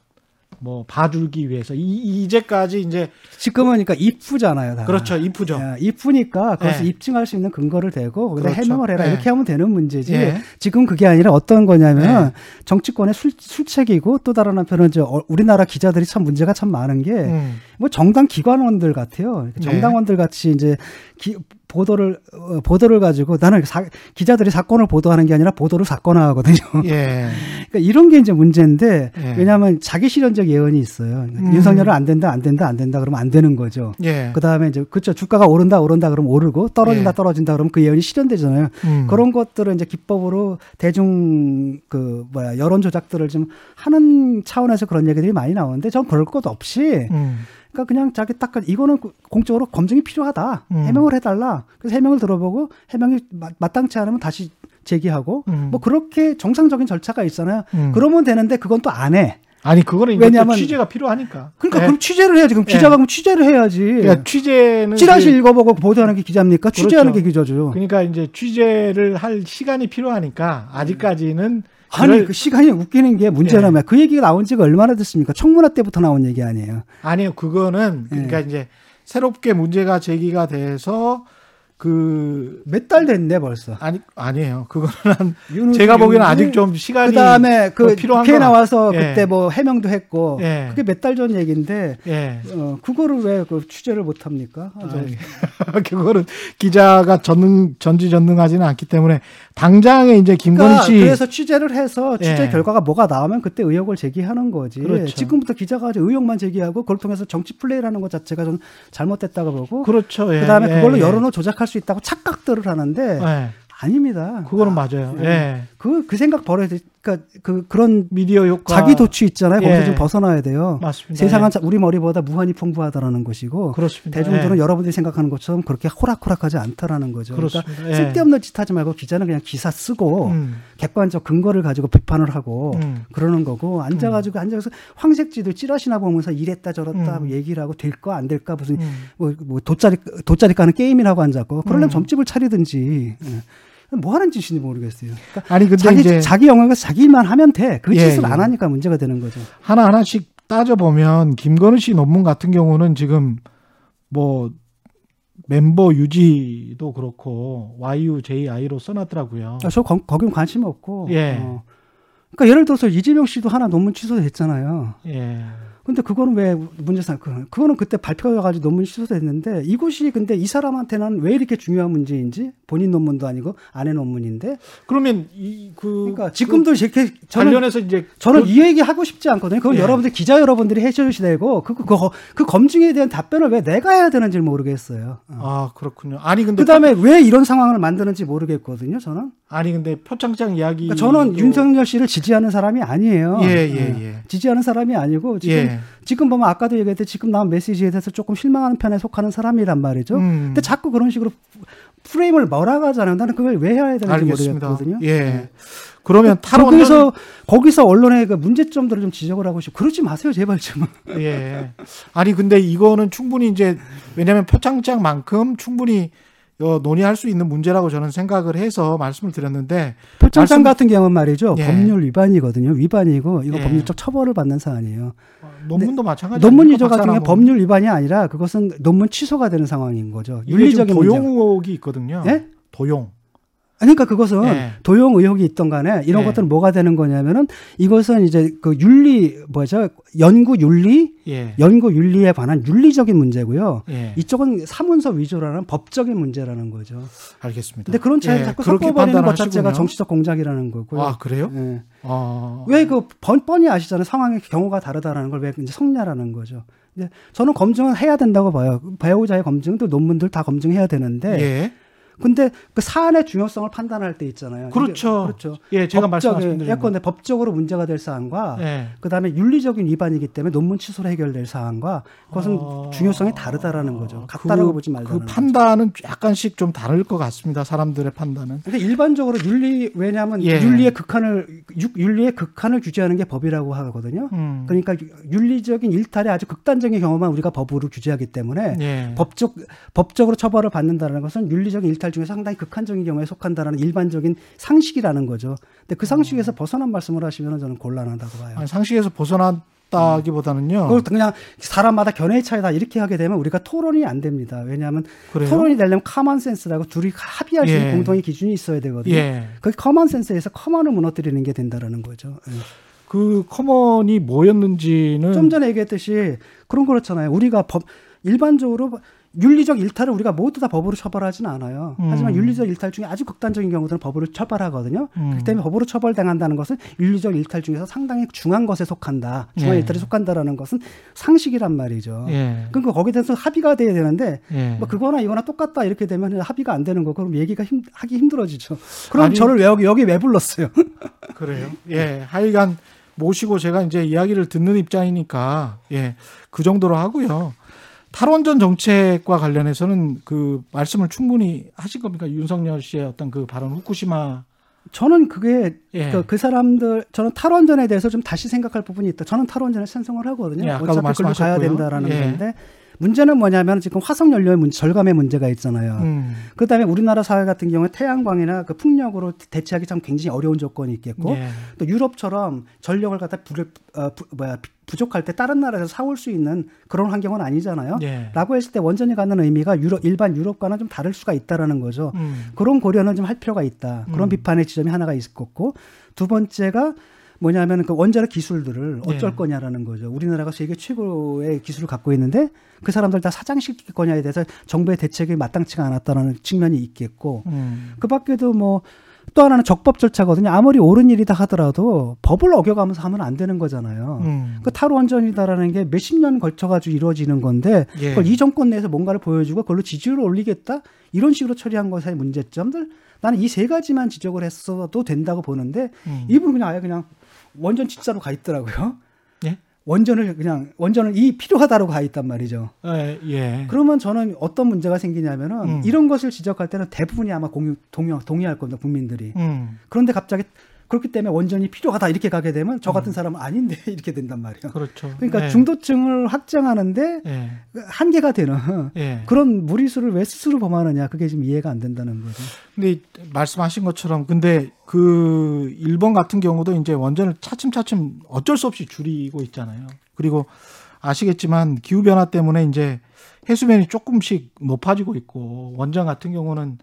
뭐 봐주기 위해서 이, 이제까지 이제
지금은 그러니까 입후잖아요. 다.
그렇죠 이쁘죠.
예, 입후니까 그것을
예.
입증할 수 있는 근거를 대고
그렇죠.
해명을 해라
예.
이렇게 하면 되는 문제지.
예.
지금 그게 아니라 어떤 거냐면
예.
정치권의 술, 술책이고 또 다른 한편은 저 어, 우리나라 기자들이 참 문제가 참 많은 게 뭐
음.
정당 기관원들 같아요.
네.
정당원들 같이 이제 기, 보도를 어, 보도를 가지고 나는 사, 기자들이 사건을 보도하는 게 아니라 보도를 사건화하거든요.
예.
그러니까 이런 게 이제 문제인데
예.
왜냐하면 자기 실현적 예언이 있어요.
음.
윤석열은 안 된다, 안 된다, 안 된다 그러면 안 되는 거죠.
예.
그 다음에 이제 그쵸 주가가 오른다, 오른다 그러면 오르고 떨어진다,
예.
떨어진다 그러면 그 예언이 실현되잖아요.
음.
그런 것들을 이제 기법으로 대중 그 뭐야 여론 조작들을 좀 하는 차원에서 그런 얘기들이 많이 나오는데 전 그럴 것 없이
음.
그러니까 그냥 자기 딱 이거는 공적으로 검증이 필요하다
음.
해명을 해달라 그래서 해명을 들어보고 해명이 마- 마땅치 않으면 다시 제기하고
음.
뭐 그렇게 정상적인 절차가 있잖아요.
음.
그러면 되는데 그건 또 안 해.
아니 그거는
왜냐면-
또 취재가 필요하니까.
그러니까
예.
그럼 취재를 해야지. 그럼
예.
기자가 그럼 취재를 해야지.
그러니까 취재는
찌라시 읽어보고 보도하는 게 기자입니까? 취재하는
그렇죠.
게 기자죠.
그러니까 이제 취재를 할 시간이 필요하니까 아직까지는
아니
그
시간이 웃기는 게 문제라면 그 얘기가 나온 지가 얼마나 됐습니까? 청문회 때부터 나온 얘기 아니에요.
아니요 그거는
예.
그러니까 이제 새롭게 문제가 제기가 돼서 그
몇 달 됐네 벌써.
아니 아니에요 그거는 한
윤-
제가 보기에는
윤-
아직 좀 시간이
그다음에
그더 필요한 것
나와서
같- 예.
그때 뭐 해명도 했고
예.
그게 몇 달 전 얘기인데
예
어, 그거를 왜 그 취재를 못 합니까? 아, 저-
아니, 그거는 기자가 전능 전지전능하지는 않기 때문에 당장에 이제 김건희
그러니까
씨
그래서 취재를 해서 취재
예.
결과가 뭐가 나오면 그때 의혹을 제기하는 거지.
그렇죠.
지금부터 기자가 의혹만 제기하고 그걸 통해서 정치 플레이를 하는 것 자체가 좀 잘못됐다고 보고
그렇죠 예,
그다음에
예,
그걸로
예.
여론을 조작할 수 있다고 착각들을 하는데
예,
아닙니다.
그거는 맞아요
예.
예
그, 그 생각 버려야 돼. 그러니까 그, 그런
미디어 효과
자기 도취 있잖아요. 거기서
예.
좀 벗어나야 돼요.
맞습니다
세상은
예.
자- 우리 머리보다 무한히 풍부하다라는 것이고
그렇습니다
대중들은
예.
여러분들이 생각하는 것처럼 그렇게 호락호락하지 않다라는 거죠. 그러니까
그렇습니다 예.
쓸데없는 짓 하지 말고 기자는 그냥 기사 쓰고
음,
객관적 근거를 가지고 비판을 하고
음.
그러는 거고 앉아 가지고 앉아서 황색지도 찌라시나 보면서 이랬다 저랬다
음.
뭐 얘기를 하고 될까 안 될까 무슨
음.
뭐, 뭐 돗자리 돗자리 까는 게임이라고 앉았고 그러려면
음.
점집을 차리든지 예. 뭐 하는 짓인지 모르겠어요. 그러니까
아니 근데
자기
이제
자기 영역에서 자기 일만 하면 돼. 그
예,
짓을
예.
안 하니까 문제가 되는 거죠.
하나 하나씩 따져 보면 김건희 씨 논문 같은 경우는 지금 뭐 멤버 유지도 그렇고 YUJI로 써놨더라고요.
아, 저 거, 거긴 관심 없고.
예.
어. 그러니까 예를 들어서 이재명 씨도 하나 논문 취소됐잖아요.
예.
근데 그거는 왜 문제 삼 그- 그거는 그때 발표해가지고 논문 취소됐는데 이것이 근데 이 사람한테는 왜 이렇게 중요한 문제인지 본인 논문도 아니고 아내 논문인데
그러면 이 그
그러니까 지금도 이렇게 저는
관련해서 이제
저는
그-
이 얘기 하고 싶지 않거든요. 그건
예.
여러분들 기자 여러분들이 해주셔야 되고 그, 그, 그, 그 검증에 대한 답변을 왜 내가 해야 되는지 모르겠어요. 어.
아 그렇군요. 아니 근데
그다음에 왜 이런 상황을 만드는지 모르겠거든요. 저는
아니 근데 표창장 이야기
그러니까 저는 윤석열 씨를 지지하는 사람이 아니에요.
예예
어.
예.
지지하는 사람이 아니고 지금
예.
지금 보면 아까도 얘기했듯이 지금 나온 메시지에 대해서 조금 실망하는 편에 속하는 사람이란 말이죠.
음.
근데 자꾸 그런 식으로 프레임을 몰아가잖아요. 나는 그걸 왜 해야 되는지
알겠습니다.
모르겠거든요.
예. 그러면 탈원
거기서 거기서 언론의 그 문제점들을 좀 지적을 하고 싶고 그러지 마세요 제발 좀.
예. 아니 근데 이거는 충분히 이제 왜냐하면 표창장만큼 충분히 어, 논의할 수 있는 문제라고 저는 생각을 해서 말씀을 드렸는데
표창장
말씀-
같은 경우는 말이죠
예.
법률 위반이거든요. 위반이고 이거
예.
법률적 처벌을 받는 사안이에요.
어, 논문도 마찬가지.
논문? 위조 같은 경우 법률 위반이 아니라 그것은 논문 취소가 되는 상황인 거죠. 윤리적인 문제.
도용 의혹이 있거든요.
예?
도용.
그러니까 그것은
예.
도용 의혹이 있던 간에 이런
예.
것들은 뭐가 되는 거냐면은 이것은 이제 그 윤리 뭐죠 연구 윤리
예.
연구 윤리에 관한 윤리적인 문제고요.
예.
이쪽은 사문서 위조라는 법적인 문제라는 거죠.
알겠습니다.
근데 그런 차이를
예,
자꾸 섞어버리는 것 자체가. 정치적 공작이라는 거고요.
아 그래요?
예.
아.
왜그 뻔히 아시잖아요. 상황의 경우가 다르다라는 걸 왜 이제 성냐라는 거죠. 이제 저는 검증은 해야 된다고 봐요. 배우자의 검증도 논문들 다 검증해야 되는데
예.
근데 그 사안의 중요성을 판단할 때 있잖아요.
그렇죠.
그렇죠.
예, 제가 말씀하신.
예컨대 법적으로 문제가 될 사안과
예.
그다음에 윤리적인 위반이기 때문에 논문 취소로 해결될 사안과 그것은
어,
중요성이 다르다라는 거죠. 같다라고
그-
보지 말라는
그
거죠.
판단은 약간씩 좀 다를 것 같습니다. 사람들의 판단은.
근데 일반적으로 윤리 왜냐하면
예.
윤리의 극한을 유- 윤리의 극한을 규제하는 게 법이라고 하거든요.
음.
그러니까 유- 윤리적인 일탈의 아주 극단적인 경우만 우리가 법으로 규제하기 때문에
예.
법적 법적으로 처벌을 받는다는 것은 윤리적인 일탈 중에 상당히 극한적인 경우에 속한다는 일반적인 상식이라는 거죠. 근데 그 상식에서 벗어난 말씀을 하시면 저는 곤란하다고 봐요.
아니, 상식에서 벗어난 없다기보다는요.
그걸 그냥 사람마다 견해의 차이다 이렇게 하게 되면 우리가 토론이 안 됩니다. 왜냐하면
그래요?
토론이 되려면 common sense라고 둘이 합의할 수 있는
예.
공동의 기준이 있어야 되거든요.
예.
그 common sense에서 common을 무너뜨리는 게 된다라는 거죠. 예.
그 common이 뭐였는지는
좀 전에 얘기했듯이 그런 거 그렇잖아요. 우리가 법 일반적으로 윤리적 일탈을 우리가 모두 다 법으로 처벌하지는 않아요.
음.
하지만 윤리적 일탈 중에 아주 극단적인 경우들은 법으로 처벌하거든요.
음.
그렇기 때문에 법으로 처벌당한다는 것은 윤리적 일탈 중에서 상당히 중한 것에 속한다. 중한
예.
일탈에 속한다라는 것은 상식이란 말이죠.
예.
그러니까 거기에 대해서 합의가 돼야 되는데
예.
뭐 그거나 이거나 똑같다 이렇게 되면 합의가 안 되는 거 그럼 얘기가 힘, 하기 힘들어지죠. 그럼
아니-
저를 왜 여기 여기 왜 불렀어요?
그래요. 예. 하여간 모시고 제가 이제 이야기를 듣는 입장이니까 예. 그 정도로 하고요. 탈원전 정책과 관련해서는 그 말씀을 충분히 하신 겁니까? 윤석열 씨의 어떤 그 발언 후쿠시마
저는 그게
예.
그, 그 사람들 저는 탈원전에 대해서 좀 다시 생각할 부분이 있다. 저는 탈원전에 찬성을 하거든요.
예,
어차피 글로 가야. 된다라는
예.
건데 문제는 뭐냐면 지금 화석 연료의 문제, 절감의 문제가 있잖아요.
음.
그다음에 우리나라 사회 같은 경우에 태양광이나 그 풍력으로 대체하기 참 굉장히 어려운 조건이 있겠고
예.
또 유럽처럼 전력을 갖다 불, 어, 부, 뭐야 부족할 때 다른 나라에서 사올 수 있는 그런 환경은 아니잖아요.
예.
라고 했을 때 원전이 갖는 의미가 유럽 일반 유럽과는 좀 다를 수가 있다라는 거죠.
음.
그런 고려는 좀 할 필요가 있다. 그런
음.
비판의 지점이 하나가 있었고 두 번째가 뭐냐면 그 원자력 기술들을 어쩔
예.
거냐라는 거죠. 우리나라가 세계 최고의 기술을 갖고 있는데 그 사람들 다 사장시킬 거냐에 대해서 정부의 대책이 마땅치가 않았다는 측면이 있겠고
음.
그 밖에도 뭐 또 하나는 적법 절차거든요. 아무리 옳은 일이다 하더라도 법을 어겨가면서 하면 안 되는 거잖아요.
음.
그 탈원전이다라는 게 몇십 년 걸쳐가지고 이루어지는 건데
예.
그걸 이 정권 내에서 뭔가를 보여주고 그걸로 지지율을 올리겠다 이런 식으로 처리한 것의 문제점들 나는 이 세 가지만 지적을 했어도 된다고 보는데
음.
이분은 그냥 아예 그냥 원전 진짜로 가 있더라고요.
예?
원전을 그냥 원전을 이 필요하다고 가 있단 말이죠.
예. 예.
그러면 저는 어떤 문제가 생기냐면은
음.
이런 것을 지적할 때는 대부분이 아마 공유, 동의, 동의할 겁니다 국민들이.
음.
그런데 갑자기 그렇기 때문에 원전이 필요하다 이렇게 가게 되면 저 같은 사람은 아닌데 이렇게 된단 말이에요.
그렇죠.
그러니까
예.
중도층을 확장하는데
예.
한계가 되는
예.
그런 무리수를 왜 스스로 범하느냐 그게 지금 이해가 안 된다는 거죠.
근데 말씀하신 것처럼 근데 그 일본 같은 경우도 이제 원전을 차츰차츰 어쩔 수 없이 줄이고 있잖아요. 그리고 아시겠지만 기후 변화 때문에 이제 해수면이 조금씩 높아지고 있고 원전 같은 경우는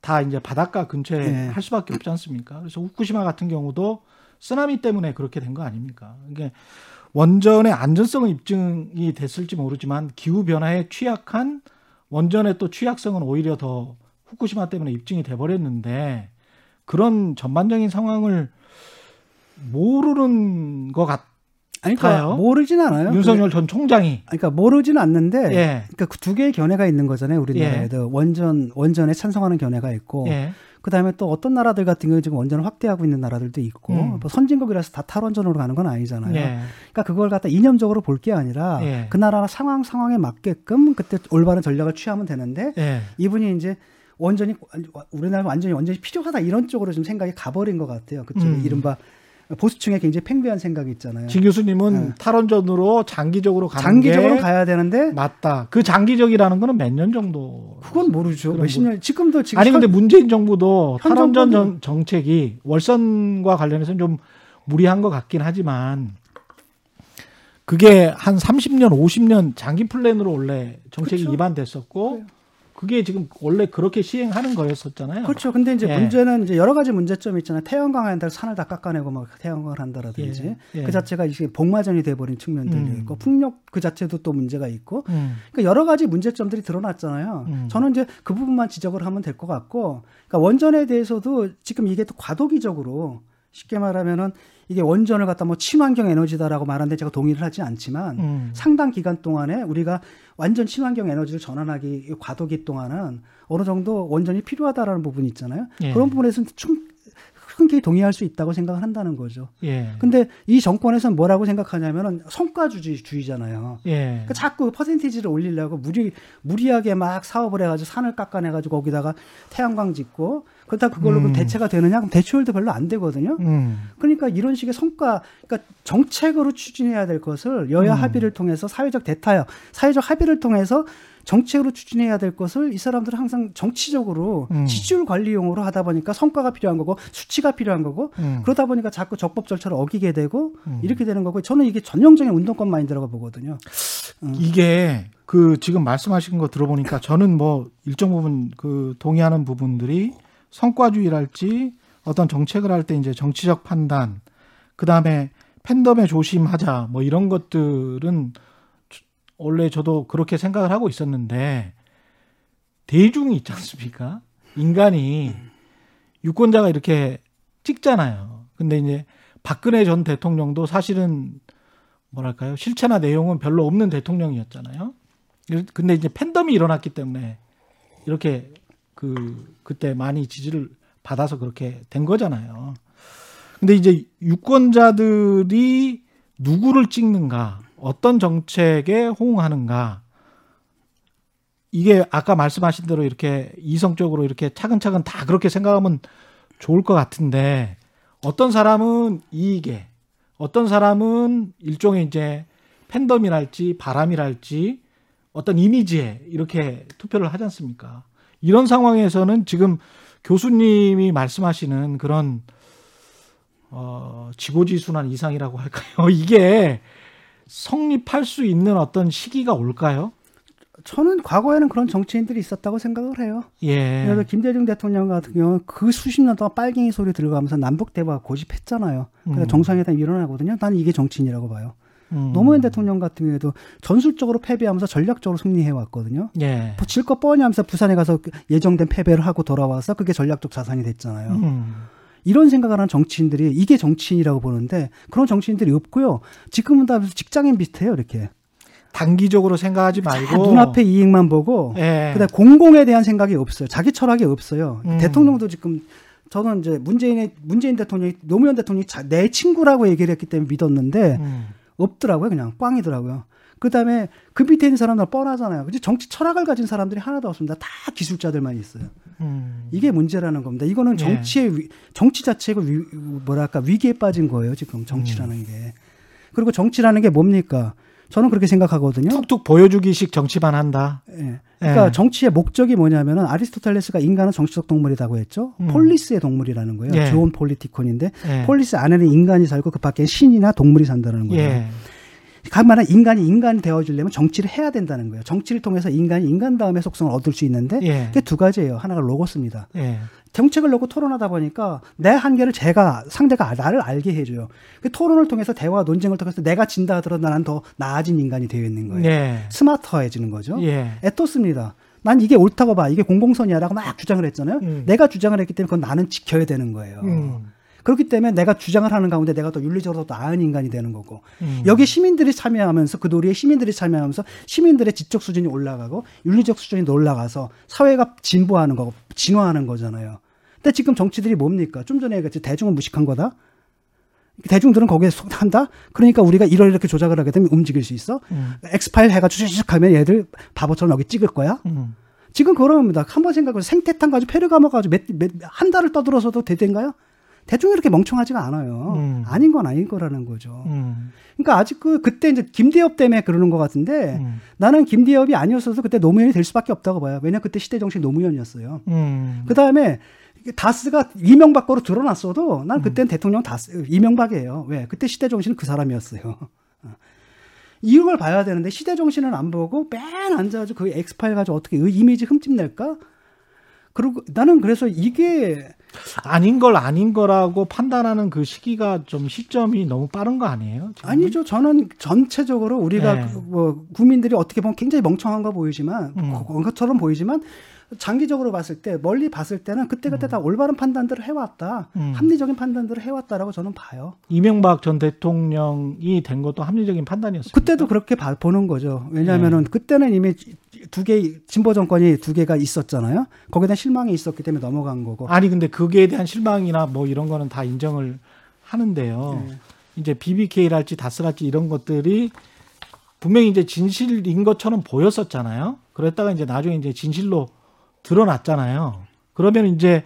다 이제 바닷가 근처에
네.
할 수밖에 없지 않습니까? 그래서 후쿠시마 같은 경우도 쓰나미 때문에 그렇게 된 거 아닙니까? 이게 원전의 안전성은 입증이 됐을지 모르지만 기후 변화에 취약한 원전의 또 취약성은 오히려 더 후쿠시마 때문에 입증이 돼 버렸는데 그런 전반적인 상황을 모르는 것.
아니, 그러니까 모르진 않아요.
윤석열 전 총장이.
그러니까 모르진 않는데,
예.
그러니까 그두 개의 견해가 있는 거잖아요. 우리나라에도 원전 원전에 찬성하는 견해가 있고,
예.
그 다음에 또 어떤 나라들 같은 경우 지금 원전을 확대하고 있는 나라들도 있고,
음.
뭐 선진국이라서 다 탈원전으로 가는 건 아니잖아요.
예.
그러니까 그걸 갖다 이념적으로 볼 게 아니라
예.
그 나라 상황 상황에 맞게끔 그때 올바른 전략을 취하면 되는데
예.
이분이 이제 원전이 우리나라 완전히 원전이 필요하다 이런 쪽으로 좀 생각이 가버린 것 같아요. 그쪽에
음.
이른바 보수층에 굉장히 팽배한 생각이 있잖아요.
진 교수님은
네.
탈원전으로 장기적으로 가는
장기적으로
게
가야 되는데
맞다. 그 장기적이라는 거는 몇 년 정도?
그건 모르죠. 몇십 년 지금도 지금
아니 근데
현-
문재인 정부도
현
탈원전
정-
정책이 월선과 관련해서는 좀 무리한 것 같긴 하지만 그게 한 30년, 50년 장기 플랜으로 원래 정책이
그렇죠.
입안됐었고
그래요.
그게 지금 원래 그렇게 시행하는 거였었잖아요.
그렇죠. 근데 이제
예.
문제는 이제 여러 가지 문제점이 있잖아요. 태양광 한다고 산을 다 깎아내고 막 태양광을 한다라든지
예, 예.
그 자체가 이제 복마전이 돼버린 측면들이
음.
있고 풍력 그 자체도 또 문제가 있고
음.
그러니까 여러 가지 문제점들이 드러났잖아요.
음.
저는 이제 그 부분만 지적을 하면 될 것 같고, 그러니까 원전에 대해서도 지금 이게 또 과도기적으로 쉽게 말하면은 이게 원전을 갖다 뭐 친환경 에너지다라고 말하는데 제가 동의를 하지 않지만
음.
상당 기간 동안에 우리가 완전 친환경 에너지를 전환하기 이 과도기 동안은 어느 정도 원전이 필요하다라는 부분이 있잖아요.
예.
그런 부분에서는 충 흔쾌히 동의할 수 있다고 생각을 한다는 거죠.
예.
근데 이 정권에서는 뭐라고 생각하냐면은 성과주의주의잖아요.
예.
그러니까 자꾸 퍼센티지를 올리려고 무리 무리하게 막 사업을 해가지고 산을 깎아내가지고 거기다가 태양광 짓고 그렇다 그걸로
음.
대체가 되느냐? 그럼 대체율도 별로 안 되거든요.
음.
그러니까 이런 식의 성과, 그러니까 정책으로 추진해야 될 것을 여야
음.
합의를 통해서 사회적 대타협, 사회적 합의를 통해서 정책으로 추진해야 될 것을 이 사람들은 항상 정치적으로
음.
지지율 관리용으로 하다 보니까 성과가 필요한 거고 수치가 필요한 거고
음.
그러다 보니까 자꾸 적법 절차를 어기게 되고
음.
이렇게 되는 거고 저는 이게 전형적인 운동권 마인드라고 보거든요.
이게 그 지금 말씀하신 거 들어보니까 저는 뭐 일정 부분 그 동의하는 부분들이 성과주의랄지 어떤 정책을 할 때 이제 정치적 판단 그 다음에 팬덤에 조심하자 뭐 이런 것들은 저- 원래 저도 그렇게 생각을 하고 있었는데 대중이 있지 않습니까? 인간이 유권자가 이렇게 찍잖아요. 근데 이제 박근혜 전 대통령도 사실은 뭐랄까요 실체나 내용은 별로 없는 대통령이었잖아요. 근데 이제 팬덤이 일어났기 때문에 이렇게 그 그때 많이 지지를 받아서 그렇게 된 거잖아요. 근데 이제 유권자들이 누구를 찍는가, 어떤 정책에 호응하는가, 이게 아까 말씀하신 대로 이렇게 이성적으로 이렇게 차근차근 다 그렇게 생각하면 좋을 것 같은데 어떤 사람은 이익에, 어떤 사람은 일종의 이제 팬덤이랄지 바람이랄지 어떤 이미지에 이렇게 투표를 하지 않습니까? 이런 상황에서는 지금 교수님이 말씀하시는 그런 어, 지고지순환 이상이라고 할까요? 이게 성립할 수 있는 어떤 시기가 올까요?
저는 과거에는 그런 정치인들이 있었다고 생각을 해요.
예.
그래서 김대중 대통령 같은 경우는 그 수십 년 동안 빨갱이 소리 들어가면서 남북 대화 고집했잖아요. 그래서
음.
정상회담 일어나거든요. 나는 이게 정치인이라고 봐요.
음.
노무현 대통령 같은 경우에도 전술적으로 패배하면서 전략적으로 승리해 왔거든요.
예.
질거 뻔히 하면서 부산에 가서 예정된 패배를 하고 돌아와서 그게 전략적 자산이 됐잖아요.
음.
이런 생각을 하는 정치인들이 이게 정치인이라고 보는데 그런 정치인들이 없고요. 지금은 다 직장인 비슷해요. 이렇게
단기적으로 생각하지
다
말고
눈앞의 이익만 보고
예.
그다음 공공에 대한 생각이 없어요. 자기 철학이 없어요.
음.
대통령도 지금 저는 이제 문재인의 문재인 대통령이 노무현 대통령이 자- 내 친구라고 얘기를 했기 때문에 믿었는데
음.
없더라고요. 그냥 꽝이더라고요. 그 다음에 그 밑에 있는 사람들 뻔하잖아요. 근데 정치 철학을 가진 사람들이 하나도 없습니다. 다 기술자들만 있어요.
음.
이게 문제라는 겁니다. 이거는
예.
정치의 위, 정치 자체가 위, 뭐랄까 위기에 빠진 거예요. 지금 정치라는 게. 그리고 정치라는 게 뭡니까? 저는 그렇게 생각하거든요.
툭툭 보여주기식 정치만 한다.
예. 그러니까
예.
정치의 목적이 뭐냐면은 아리스토텔레스가 인간은 정치적 동물이라고 했죠.
음.
폴리스의 동물이라는 거예요.
예.
zoon politikon인데
예.
폴리스 안에는 인간이 살고 그 밖에는 신이나 동물이 산다는 거예요.
예.
간만에 인간이 인간이 되어주려면 정치를 해야 된다는 거예요. 정치를 통해서 인간이 인간 다음의 속성을 얻을 수 있는데
예.
그게 두 가지예요. 하나가 로고스입니다.
예.
정책을 놓고 토론하다 보니까 내 한계를 제가 상대가 나를 알게 해줘요. 그 토론을 통해서 대화 논쟁을 통해서 내가 진다 하더라도 나는 더 나아진 인간이 되어 있는 거예요.
예.
스마트해지는 거죠.
예.
에토스입니다. 난 이게 옳다고 봐. 이게 공공선이야라고 막 주장을 했잖아요.
음.
내가 주장을 했기 때문에 그건 나는 지켜야 되는 거예요.
음.
그렇기 때문에 내가 주장을 하는 가운데 내가 또 윤리적으로 또 나은 인간이 되는 거고
음.
여기 시민들이 참여하면서 그 놀이에 시민들이 참여하면서 시민들의 지적 수준이 올라가고 윤리적 수준이 올라가서 사회가 진보하는 거고 진화하는 거잖아요. 근데 지금 정치들이 뭡니까? 좀 전에 얘기했지 대중은 무식한 거다. 대중들은 거기에 속한다. 그러니까 우리가 이걸 이렇게 조작을 하게 되면 움직일 수 있어.
음.
엑스파일 해가지고 쭉 하면 얘들 바보처럼 여기 찍을 거야.
음.
지금 그런 겁니다. 한번 생각해 생태탕 가지고 페르가모 가지고 몇, 몇, 한 달을 떠들어서도 되든가요? 대중이 이렇게 멍청하지가 않아요.
음.
아닌 건 아닌 거라는 거죠.
음.
그러니까 아직 그 그때 이제 김대엽 때문에 그러는 것 같은데
음.
나는 김대엽이 아니었어도 그때 노무현이 될 수밖에 없다고 봐요. 왜냐 면 그때 시대 정신 노무현이었어요.
음.
그 다음에 다스가 이명박 거로 드러났어도 난
음.
그때는 대통령 다스 이명박이에요. 왜? 그때 시대 정신은 그 사람이었어요. 어. 이런 걸 봐야 되는데 시대 정신을 안 보고 맨 앉아가지고 그 엑스파일 가지고 어떻게 이 이미지 흠집 낼까? 그리고 나는 그래서 이게
아닌 걸 아닌 거라고 판단하는 그 시기가 좀 시점이 너무 빠른 거 아니에요? 지금?
아니죠. 저는 전체적으로 우리가
네.
그 뭐 국민들이 어떻게 보면 굉장히 멍청한 거 보이지만
음.
그런 것처럼 보이지만 장기적으로 봤을 때 멀리 봤을 때는 그때 그때 다 올바른 판단들을 해왔다.
음.
합리적인 판단들을 해왔다라고 저는 봐요.
이명박 전 대통령이 된 것도 합리적인 판단이었어요.
그때도 그렇게 봐- 보는 거죠. 왜냐하면은
네.
그때는 이미 두 개 진보 정권이 두 개가 있었잖아요. 거기에 대한 실망이 있었기 때문에 넘어간 거고.
아니 근데 그에 대한 실망이나 뭐 이런 거는 다 인정을 하는데요.
네.
이제 BBK랄지 다스랄지 이런 것들이 분명히 이제 진실인 것처럼 보였었잖아요. 그랬다가 이제 나중에 이제 진실로 드러났잖아요. 그러면 이제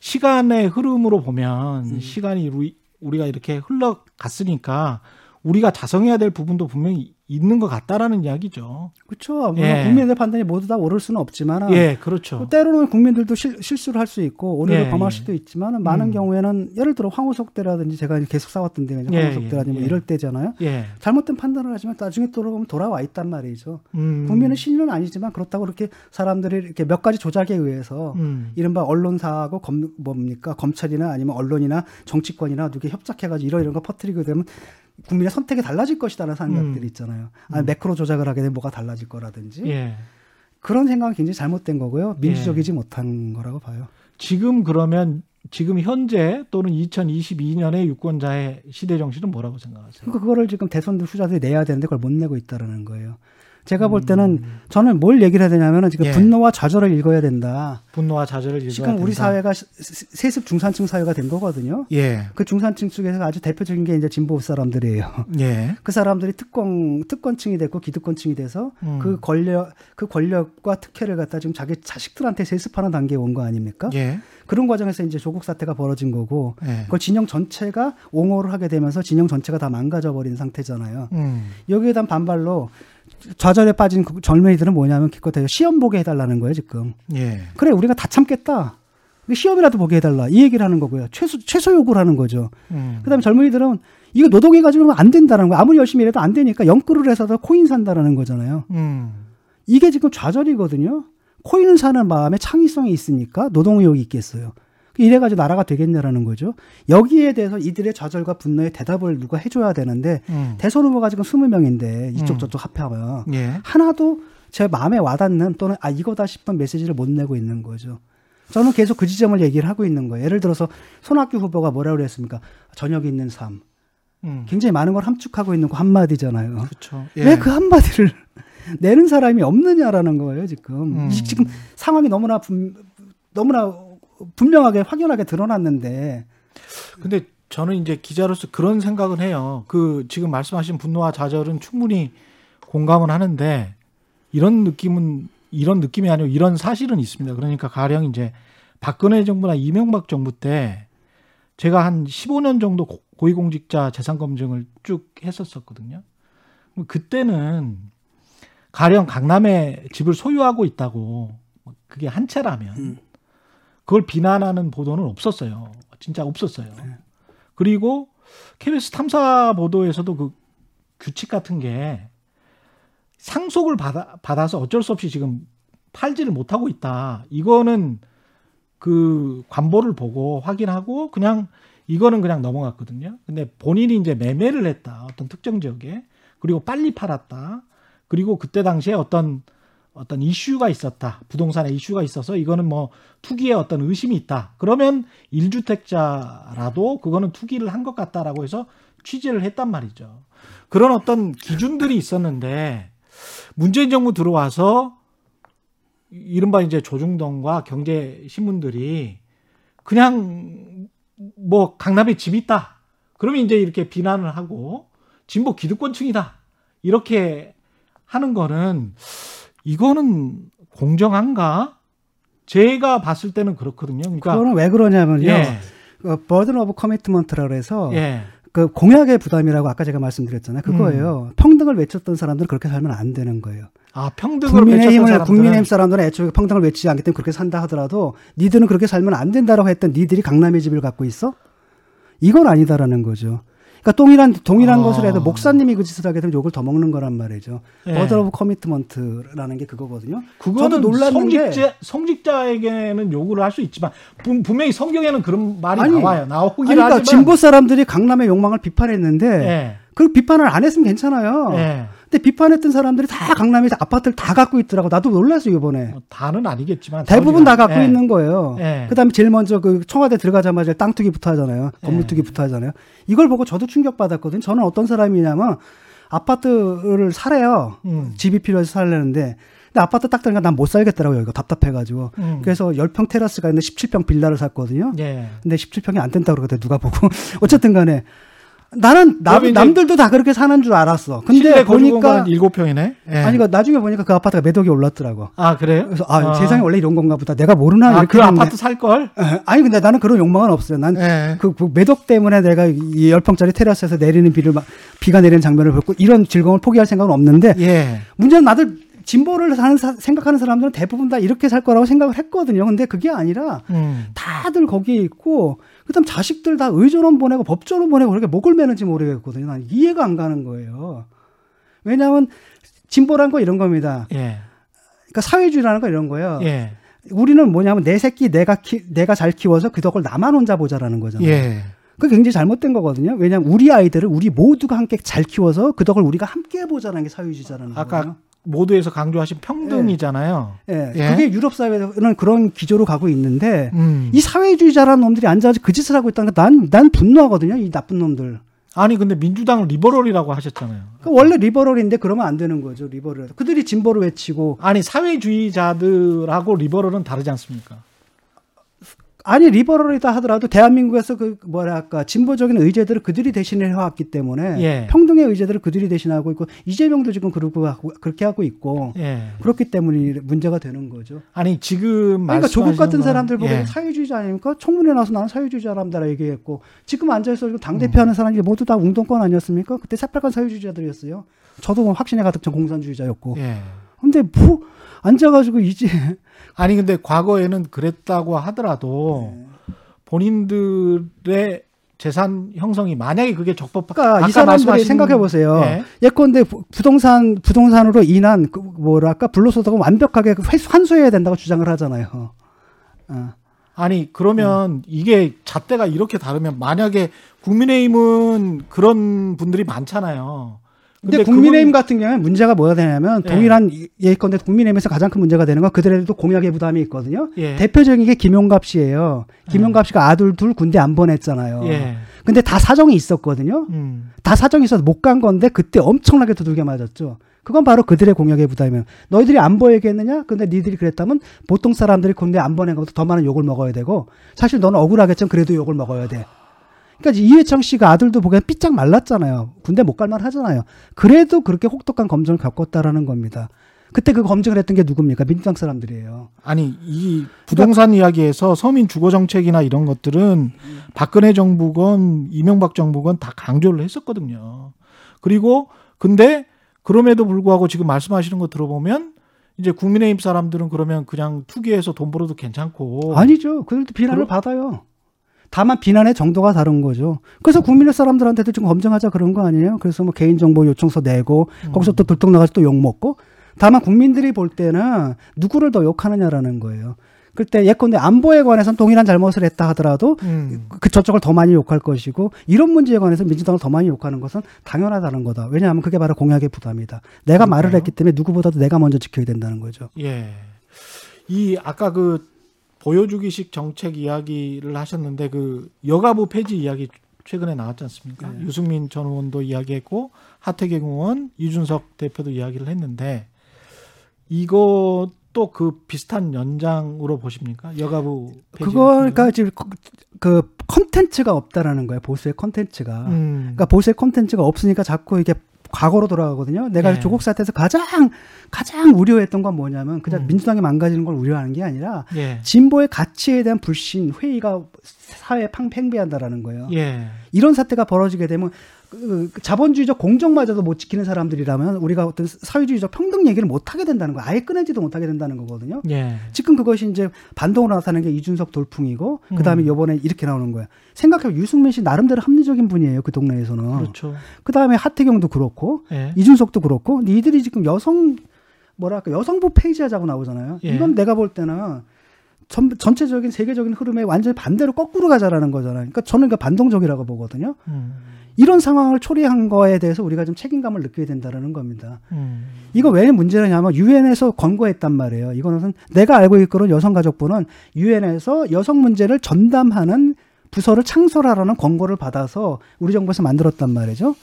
시간의 흐름으로 보면
음.
시간이 우리, 우리가 이렇게 흘러갔으니까 우리가 자성해야 될 부분도 분명히 있는 것 같다라는 이야기죠.
그렇죠. 물론
예.
국민의 판단이 모두 다 옳을 수는 없지만
예, 그렇죠.
또 때로는 국민들도 실, 실수를 할 수 있고 오류를
예,
범할
예.
수도 있지만 많은
음.
경우에는 예를 들어 황우석 때라든지 제가 계속 싸웠던 데가
예,
황우석 때라든지
예,
뭐
예.
이럴 때잖아요.
예.
잘못된 판단을 하지만 나중에 돌아보면 돌아와 있단 말이죠.
음.
국민의 신뢰는 아니지만 그렇다고 그렇게 사람들이 이렇게 몇 가지 조작에 의해서
음.
이른바 언론사하고 검, 뭡니까 검찰이나 아니면 언론이나 정치권이나 누게 협작해가지고 이런 이런 거 퍼뜨리게 되면 국민의 선택이 달라질 것이다라는 생각들이
음.
있잖아요. 아 매크로 조작을 하게 되면 뭐가 달라질 거라든지
예.
그런 생각은 굉장히 잘못된 거고요. 민주적이지 못한 거라고 봐요.
지금 그러면 지금 현재 또는 2022년의 유권자의 시대 정신은 뭐라고 생각하세요?
그러니까 그거를 지금 대선들 후자들이 내야 되는데 그걸 못 내고 있다라는 거예요. 제가 볼 때는
음.
저는 뭘 얘기를 해야 되냐면은 지금
예.
분노와 좌절을 읽어야 된다.
분노와 좌절을 읽어야
지금 우리
된다.
사회가 세습 중산층 사회가 된 거거든요.
예.
그 중산층 중에서 아주 대표적인 게 이제 진보 사람들이에요.
예.
그 사람들이 특권 특권층이 됐고 기득권층이 돼서
음.
그 권력 그 권력과 특혜를 갖다 지금 자기 자식들한테 세습하는 단계에 온 거 아닙니까?
예.
그런 과정에서 이제 조국 사태가 벌어진 거고
예.
그걸 진영 전체가 옹호를 하게 되면서 진영 전체가 다 망가져 버린 상태잖아요.
음.
여기에 대한 반발로 좌절에 빠진 그 젊은이들은 뭐냐면 기껏해요 시험 보게 해달라는 거예요 지금.
예.
그래 우리가 다 참겠다. 시험이라도 보게 해달라 이 얘기를 하는 거고요. 최소 최소 요구를 하는 거죠.
음.
그다음에 젊은이들은 이거 노동해 가지고는 안 된다는 거야. 아무리 열심히 일해도 안 되니까 영끌을 해서도 코인 산다라는 거잖아요.
음.
이게 지금 좌절이거든요. 코인을 사는 마음에 창의성이 있으니까 노동 의욕이 있겠어요. 이래가지고 나라가 되겠냐라는 거죠. 여기에 대해서 이들의 좌절과 분노에 대답을 누가 해줘야 되는데
음.
대선 후보가 지금 20명인데 이쪽
음.
저쪽 합하면
예.
하나도 제 마음에 와닿는 또는 아 이거다 싶은 메시지를 못 내고 있는 거죠. 저는 계속 그 지점을 얘기를 하고 있는 거예요. 예를 들어서 손학규 후보가 뭐라고 그랬습니까? 저녁 있는 삶.
음.
굉장히 많은 걸 함축하고 있는 거 한마디잖아요.
그렇죠. 예.
왜그 한마디를 내는 사람이 없느냐라는 거예요, 지금.
음.
이- 지금 상황이 너무나 분, 너무나 분명하게 확연하게 드러났는데
근데 저는 이제 기자로서 그런 생각은 해요. 그 지금 말씀하신 분노와 좌절은 충분히 공감은 하는데 이런 느낌은 이런 느낌이 아니고 이런 사실은 있습니다. 그러니까 가령 이제 박근혜 정부나 이명박 정부 때 제가 한 15년 정도 고- 고위공직자 재산 검증을 쭉 했었었거든요. 그때는 가령 강남에 집을 소유하고 있다고 그게 한 채라면
음.
그걸 비난하는 보도는 없었어요. 진짜 없었어요. 그리고 KBS 탐사 보도에서도 그 규칙 같은 게 상속을 받아, 받아서 어쩔 수 없이 지금 팔지를 못하고 있다. 이거는 그 관보를 보고 확인하고 그냥 이거는 그냥 넘어갔거든요. 근데 본인이 이제 매매를 했다. 어떤 특정 지역에. 그리고 빨리 팔았다. 그리고 그때 당시에 어떤 어떤 이슈가 있었다. 부동산에 이슈가 있어서 이거는 뭐 투기에 어떤 의심이 있다. 그러면 1주택자라도 그거는 투기를 한 것 같다라고 해서 취재를 했단 말이죠. 그런 어떤 기준들이 있었는데 문재인 정부 들어와서 이른바 이제 조중동과 경제 신문들이 그냥 뭐 강남에 집 있다. 그러면 이제 이렇게 비난을 하고 진보 기득권층이다. 이렇게 하는 거는 이거는 공정한가? 제가 봤을 때는 그렇거든요. 그러니까
그거는 왜 그러냐면요.
예,
burden of commitment라고 해서
예,
그 공약의 부담이라고 아까 제가 말씀드렸잖아요. 그거예요.
음.
평등을 외쳤던 사람들은 그렇게 살면 안 되는 거예요.
아 평등을 외쳤던
국민의힘을
사람들은
국민의힘 사람들은 애초에 평등을 외치지 않기 때문에 그렇게 산다 하더라도 니들은 그렇게 살면 안 된다라고 했던 니들이 강남의 집을 갖고 있어? 이건 아니다라는 거죠. 그러니까 동일한 동일한
아.
것을 해도 목사님이 그 짓을 하게 되면 욕을 더 먹는 거란 말이죠.
예.
burden of commitment라는 게 그거거든요.
그거는
저도 놀랐는데
성직자 성직자에게는 요구를 할수 있지만 분, 분명히 성경에는 그런 말이
아니,
나와요. 나오긴
아니, 그러니까
하지만
진보 사람들이 강남의 욕망을 비판했는데
예,
그 비판을 안 했으면 괜찮아요.
예.
근데 비판했던 사람들이 다 강남에 아파트를 다 갖고 있더라고. 나도 놀랐어요 이번에.
뭐 다는 아니겠지만
대부분 다 갖고
예.
있는 거예요.
예.
그다음에 제일 먼저 그 청와대 들어가자마자 땅 투기부터 하잖아요. 건물
예.
투기부터 하잖아요. 이걸 보고 저도 충격 받았거든요. 저는 어떤 사람이냐면 아파트를 사래요.
음.
집이 필요해서 살려는데 근데 아파트 딱 들어가 난못 살겠더라고요. 이거 답답해가지고.
음.
그래서 10평 테라스가 있는데 17평 빌라를 샀거든요.
예.
근데 17평이 안 된다고 그러거든요. 누가 보고. 어쨌든 간에 나는 남, 남들도 다 그렇게 사는 줄 알았어. 근데 보니까
일곱 평이네. 예.
아니 그 나중에 보니까 그 아파트가 매덕이 올랐더라고.
아 그래요?
그래서 아, 세상에 원래 이런 건가 보다. 내가 모르나
아,
이렇게
그
했는데.
아파트 살 걸?
에, 아니 근데 나는 그런 욕망은 없어요. 난
예.
그, 그 매덕 때문에 내가 이 열 평짜리 테라스에서 내리는 비를 막 비가 내리는 장면을 보고 이런 즐거움을 포기할 생각은 없는데
예.
문제는 나들 진보를 사는 사- 생각하는 사람들은 대부분 다 이렇게 살 거라고 생각을 했거든요. 근데 그게 아니라
음.
다들 거기에 있고 그다음 자식들 다 의전원 보내고 법조원 보내고 그렇게 목을 매는지 모르겠거든요. 난 이해가 안 가는 거예요. 왜냐하면 진보란 거 이런 겁니다.
예.
그러니까 사회주의라는 거 이런 거예요.
예.
우리는 뭐냐면 내 새끼 내가 키, 내가 잘 키워서 그 덕을 나만 혼자 보자라는 거잖아요.
예.
그게 굉장히 잘못된 거거든요. 왜냐하면 우리 아이들을 우리 모두가 함께 잘 키워서 그 덕을 우리가 함께 보자는 게 사회주의자라는
아까
거예요.
모두에서 강조하신 평등이잖아요.
예,
예.
그게 유럽 사회는 그런 기조로 가고 있는데
음.
이 사회주의자라는 놈들이 앉아서 그 짓을 하고 있다는 게난난 분노하거든요. 이 나쁜 놈들.
아니 근데 민주당은 리버럴이라고 하셨잖아요.
그 원래 리버럴인데 그러면 안 되는 거죠. 리버럴. 그들이 진보를 외치고
아니 사회주의자들하고 리버럴은 다르지 않습니까?
아니 리버럴이다 하더라도 대한민국에서 그 뭐랄까 진보적인 의제들을 그들이 대신해 왔기 때문에
예.
평등의 의제들을 그들이 대신하고 있고 이재명도 지금 그러고 하고 그렇게 하고 있고
예.
그렇기 때문에 문제가 되는 거죠.
아니 지금
그러니까 조국 같은
건-
사람들 보고
예.
사회주의자 아닙니까? 청문회 나서 나는 사회주의자랍니다 얘기했고 지금 앉아 있어 당
음.
대표하는 사람이 모두 다 운동권 아니었습니까? 그때 새빨간 사회주의자들이었어요. 저도 뭐 확신에 가득 찬 공산주의자였고.
예.
근데 뭐 앉아가지고 이제
아니 근데 과거에는 그랬다고 하더라도
네.
본인들의 재산 형성이 만약에 그게 적법
그러니까 이 사람들이
말씀하신-
생각해 보세요.
예.
예컨대 부- 부동산 부동산으로 인한 그 뭐랄까 불로소득을 완벽하게 환수해야 된다고 주장을 하잖아요. 어.
아니 그러면 이게 잣대가 이렇게 다르면 만약에 국민의힘은 그런 분들이 많잖아요.
근데, 국민의힘 같은 경우에 문제가 뭐가 되냐면
예.
동일한 예컨대 국민의힘에서 가장 큰 문제가 되는 건 그들에도 공약의 부담이 있거든요.
예.
대표적인 게 김용갑 씨예요. 김용갑 씨가 아들 둘 군대 안 보냈잖아요.
예.
근데 다 사정이 있었거든요.
음.
다 사정이 있어서 못 간 건데 그때 엄청나게 두들겨 맞았죠. 그건 바로 그들의 공약의 부담이면 너희들이 안 보내겠느냐? 근데 니들이 그랬다면 보통 사람들이 군대 안 보낸 것보다 더 많은 욕을 먹어야 되고 사실 너는 억울하겠지만 그래도 욕을 먹어야 돼. 그러니까 이해창 씨가 아들도 보기엔 삐짝 말랐잖아요. 군대 못 갈만 하잖아요. 그래도 그렇게 혹독한 검증을 겪었다라는 겁니다. 그때 그 검증을 했던 게 누굽니까? 민주당 사람들이에요.
아니 이 부동산 이야기에서 서민 주거 정책이나 이런 것들은 박근혜 정부건 이명박 정부건 다 강조를 했었거든요. 그리고 근데 그럼에도 불구하고 지금 말씀하시는 거 들어보면 이제 국민의힘 사람들은 그러면 그냥 투기해서 돈 벌어도 괜찮고
아니죠. 그들도 비난을
그럼-
받아요. 다만 비난의 정도가 다른 거죠. 그래서 국민의 사람들한테도 좀 검증하자 그런 거 아니에요? 그래서 뭐 개인정보 요청서 내고 거기서 또 들통나가서 또 욕 먹고 다만 국민들이 볼 때는 누구를 더 욕하느냐라는 거예요. 그때 예컨대 안보에 관해서는 동일한 잘못을 했다 하더라도
음.
그 저쪽을 더 많이 욕할 것이고 이런 문제에 관해서 민주당을 더 많이 욕하는 것은 당연하다는 거다. 왜냐하면 그게 바로 공약의 부담이다. 내가 말을
그러니까요.
했기 때문에 누구보다도 내가 먼저 지켜야 된다는 거죠.
예. 이 아까 그 보여주기식 정책 이야기를 하셨는데 그 여가부 폐지 이야기 최근에 나왔지 않습니까?
네.
유승민 전 의원도 이야기했고 하태경 의원, 이준석 대표도 이야기를 했는데 이것도 그 비슷한 연장으로 보십니까? 여가부 폐지.
그거 그러니까 지금 거- 그 컨텐츠가 없다라는 거예요. 보수의 컨텐츠가.
음.
그러니까 보수의 컨텐츠가 없으니까 자꾸 이게 과거로 돌아가거든요. 내가
네.
조국 사태에서 가장 가장 우려했던 건 뭐냐면 그냥
음.
민주당이 망가지는 걸 우려하는 게 아니라
예.
진보의 가치에 대한 불신, 회의가 사회에 팡 팽배한다라는 거예요.
예.
이런 사태가 벌어지게 되면 자본주의적 공정마저도 못 지키는 사람들이라면 우리가 어떤 사회주의적 평등 얘기를 못 하게 된다는 거예요. 아예 꺼내지도 못하게 된다는 거거든요.
예.
지금 그것이 이제 반동으로 나타나는 게 이준석 돌풍이고
음.
그다음에 요번에 이렇게 나오는 거야. 생각해 유승민 씨 나름대로 합리적인 분이에요. 그 동네에서는.
그렇죠.
그다음에 하태경도 그렇고
예.
이준석도 그렇고 이들이 지금 여성 뭐랄까 여성부 폐지하자고 나오잖아요.
예.
이건 내가 볼 때는 전, 전체적인 세계적인 흐름에 완전히 반대로 거꾸로 가자라는 거잖아요. 그러니까 저는 그 반동적이라고 보거든요.
음.
이런 상황을 초래한 거에 대해서 우리가 좀 책임감을 느껴야 된다라는 겁니다.
음.
이거 왜 문제냐면 유엔에서 권고했단 말이에요. 이거는 내가 알고 있기로는 여성가족부는 유엔에서 여성 문제를 전담하는 부서를 창설하라는 권고를 받아서 우리 정부에서 만들었단 말이죠.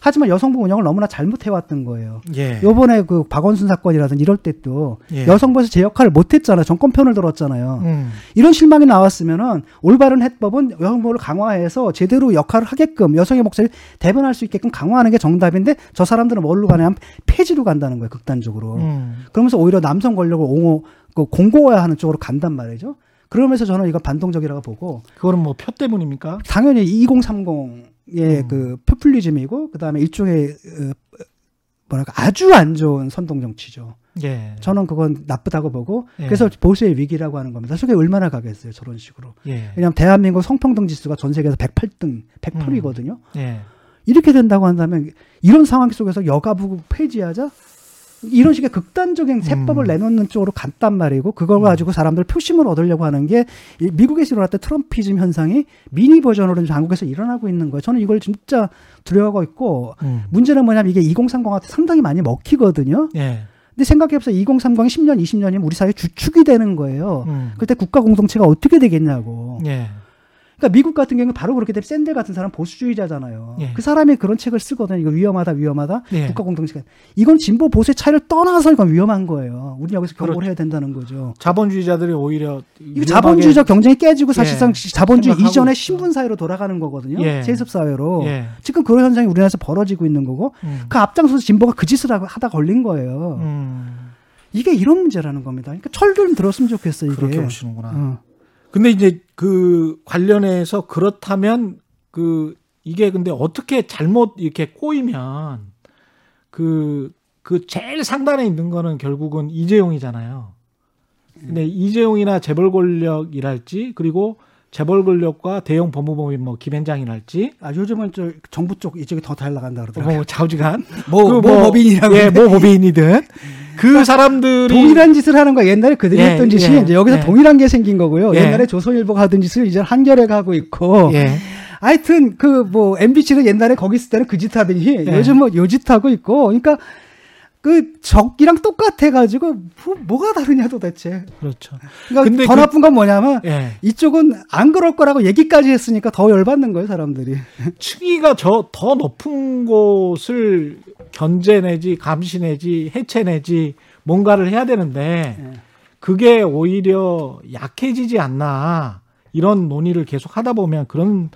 하지만 여성부 운영을 너무나 잘못해왔던 거예요.
예.
요번에 그 박원순 사건이라든 이럴 때도
예.
여성부에서 제 역할을 못했잖아요. 정권 편을 들었잖아요.
음.
이런 실망이 나왔으면은 올바른 해법은 여성부를 강화해서 제대로 역할을 하게끔 여성의 목소리를 대변할 수 있게끔 강화하는 게 정답인데 저 사람들은 뭘로 가냐면 폐지로 간다는 거예요. 극단적으로.
음.
그러면서 오히려 남성 권력을 옹호, 그 공고화하는 쪽으로 간단 말이죠. 그러면서 저는 이건 반동적이라고 보고
그거는 뭐 표 때문입니까?
당연히 2030 의
음.
그 포퓰리즘이고 그다음에 일종의 어, 뭐랄까 아주 안 좋은 선동 정치죠.
예.
저는 그건 나쁘다고 보고
예.
그래서 보수의 위기라고 하는 겁니다. 속에 얼마나 가겠어요, 저런 식으로.
예.
왜냐하면 대한민국 성평등 지수가 전 세계에서 108등, 108이거든요.
예.
이렇게 된다고 한다면 이런 상황 속에서 여가부 폐지하자 이런 식의 극단적인 세법을
음.
내놓는 쪽으로 갔단 말이고 그걸 가지고 사람들 표심을 얻으려고 하는 게이 미국에서 일어났던 트럼피즘 현상이 미니 버전으로 한국에서 일어나고 있는 거예요. 저는 이걸 진짜 두려워하고 있고
음.
문제는 뭐냐면 이게 2030한테 상당히 많이 먹히거든요.
예.
근데 생각해보세요. 2030이 10년, 20년이면 우리 사회 주축이 되는 거예요.
음.
그때 국가 공동체가 어떻게 되겠냐고.
예.
그러니까 미국 같은 경우는 바로 그렇게 되면 샌델 같은 사람 보수주의자잖아요.
예.
그 사람이 그런 책을 쓰거든요. 이거 위험하다, 위험하다.
예.
국가 공동체가. 이건 진보 보수의 차이를 떠나서 이건 위험한 거예요. 우리 여기서 경고를
그렇죠.
해야 된다는 거죠.
자본주의자들이 오히려
이거 자본주의적 경쟁이 깨지고 사실상
예.
자본주의 이전의. 신분 사회로 돌아가는 거거든요.
예.
세습 사회로.
예.
지금 그런 현상이 우리나라에서 벌어지고 있는 거고
음.
그 앞장서서 진보가 그 짓을 하다 걸린 거예요.
음.
이게 이런 문제라는 겁니다. 그러니까 철 좀 들었으면 좋겠어 이게.
그렇게 보시는구나.
어.
근데 이제 그 관련해서 그렇다면 그 이게 근데 어떻게 잘못 이렇게 꼬이면 그, 그 제일 상단에 있는 거는 결국은 이재용이잖아요. 근데 이재용이나 재벌 권력이랄지 그리고 재벌 권력과 대형 법무법인 뭐 김현장이랄지
아 요즘은 저 정부 쪽 이쪽이 더 잘 나간다 그러더라고요.
뭐 좌우지간
뭐, 그뭐 법인이라고.
예, 뭐 법인이든 그 사람들이
동일한 짓을 하는 거야. 옛날에 그들이
예,
했던 짓이
예,
이제 여기서
예.
동일한 게 생긴 거고요.
예.
옛날에 조선일보가 하던 짓을 이제 한겨레가 하고 있고.
예.
하여튼 그 뭐 MBC는 옛날에 거기 있을 때는 그 짓 하더니
예.
요즘 뭐 요짓 하고 있고. 그러니까 그 적이랑 똑같아 가지고 뭐, 가 다르냐 도대체.
그렇죠.
그러니까
근데
더
그-
나쁜 건 뭐냐면
예.
이쪽은 안 그럴 거라고 얘기까지 했으니까 더 열받는 거예요, 사람들이.
층위가 저 더 높은 곳을 견제 내지 감시 내지 해체 내지 뭔가를 해야 되는데
예.
그게 오히려 약해지지 않나 이런 논의를 계속 하다 보면 그런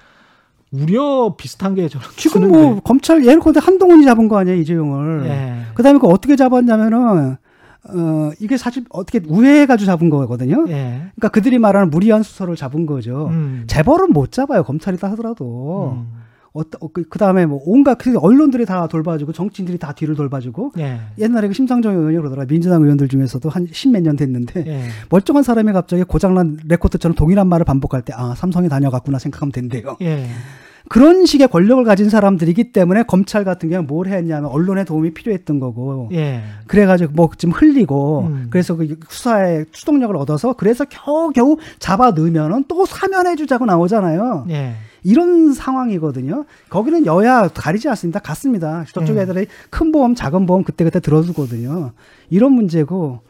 우려 비슷한 게 저는
지금
드는데.
뭐 검찰 예를 들어 한동훈이 잡은 거 아니에요, 이재용을.
예.
그다음에 그 어떻게 잡았냐면은 어 이게 사실 어떻게 우회해가지고 잡은 거거든요.
예.
그러니까 그들이 말하는 무리한 수사를 잡은 거죠.
음.
재벌은 못 잡아요, 검찰이다 하더라도.
음.
어, 그, 그다음에 뭐 온갖 그 언론들이 다 돌봐주고 정치인들이 다 뒤를 돌봐주고
예.
옛날에 그 심상정 의원이 그러더라 민주당 의원들 중에서도 한 십몇 년 됐는데
예.
멀쩡한 사람이 갑자기 고장난 레코드처럼 동일한 말을 반복할 때 아 삼성에 다녀갔구나 생각하면 된대요.
예.
그런 식의 권력을 가진 사람들이기 때문에 검찰 같은 경우는 뭘 했냐면 언론의 도움이 필요했던 거고
예.
그래가지고 뭐 좀 흘리고
음.
그래서 그 수사에 추동력을 얻어서 그래서 겨우겨우 잡아 넣으면은 또 사면해 주자고 나오잖아요.
예.
이런 상황이거든요. 거기는 여야 가리지 않습니다. 같습니다. 저쪽
음.
애들이 큰 보험, 작은 보험 그때그때 들어주거든요. 이런 문제고.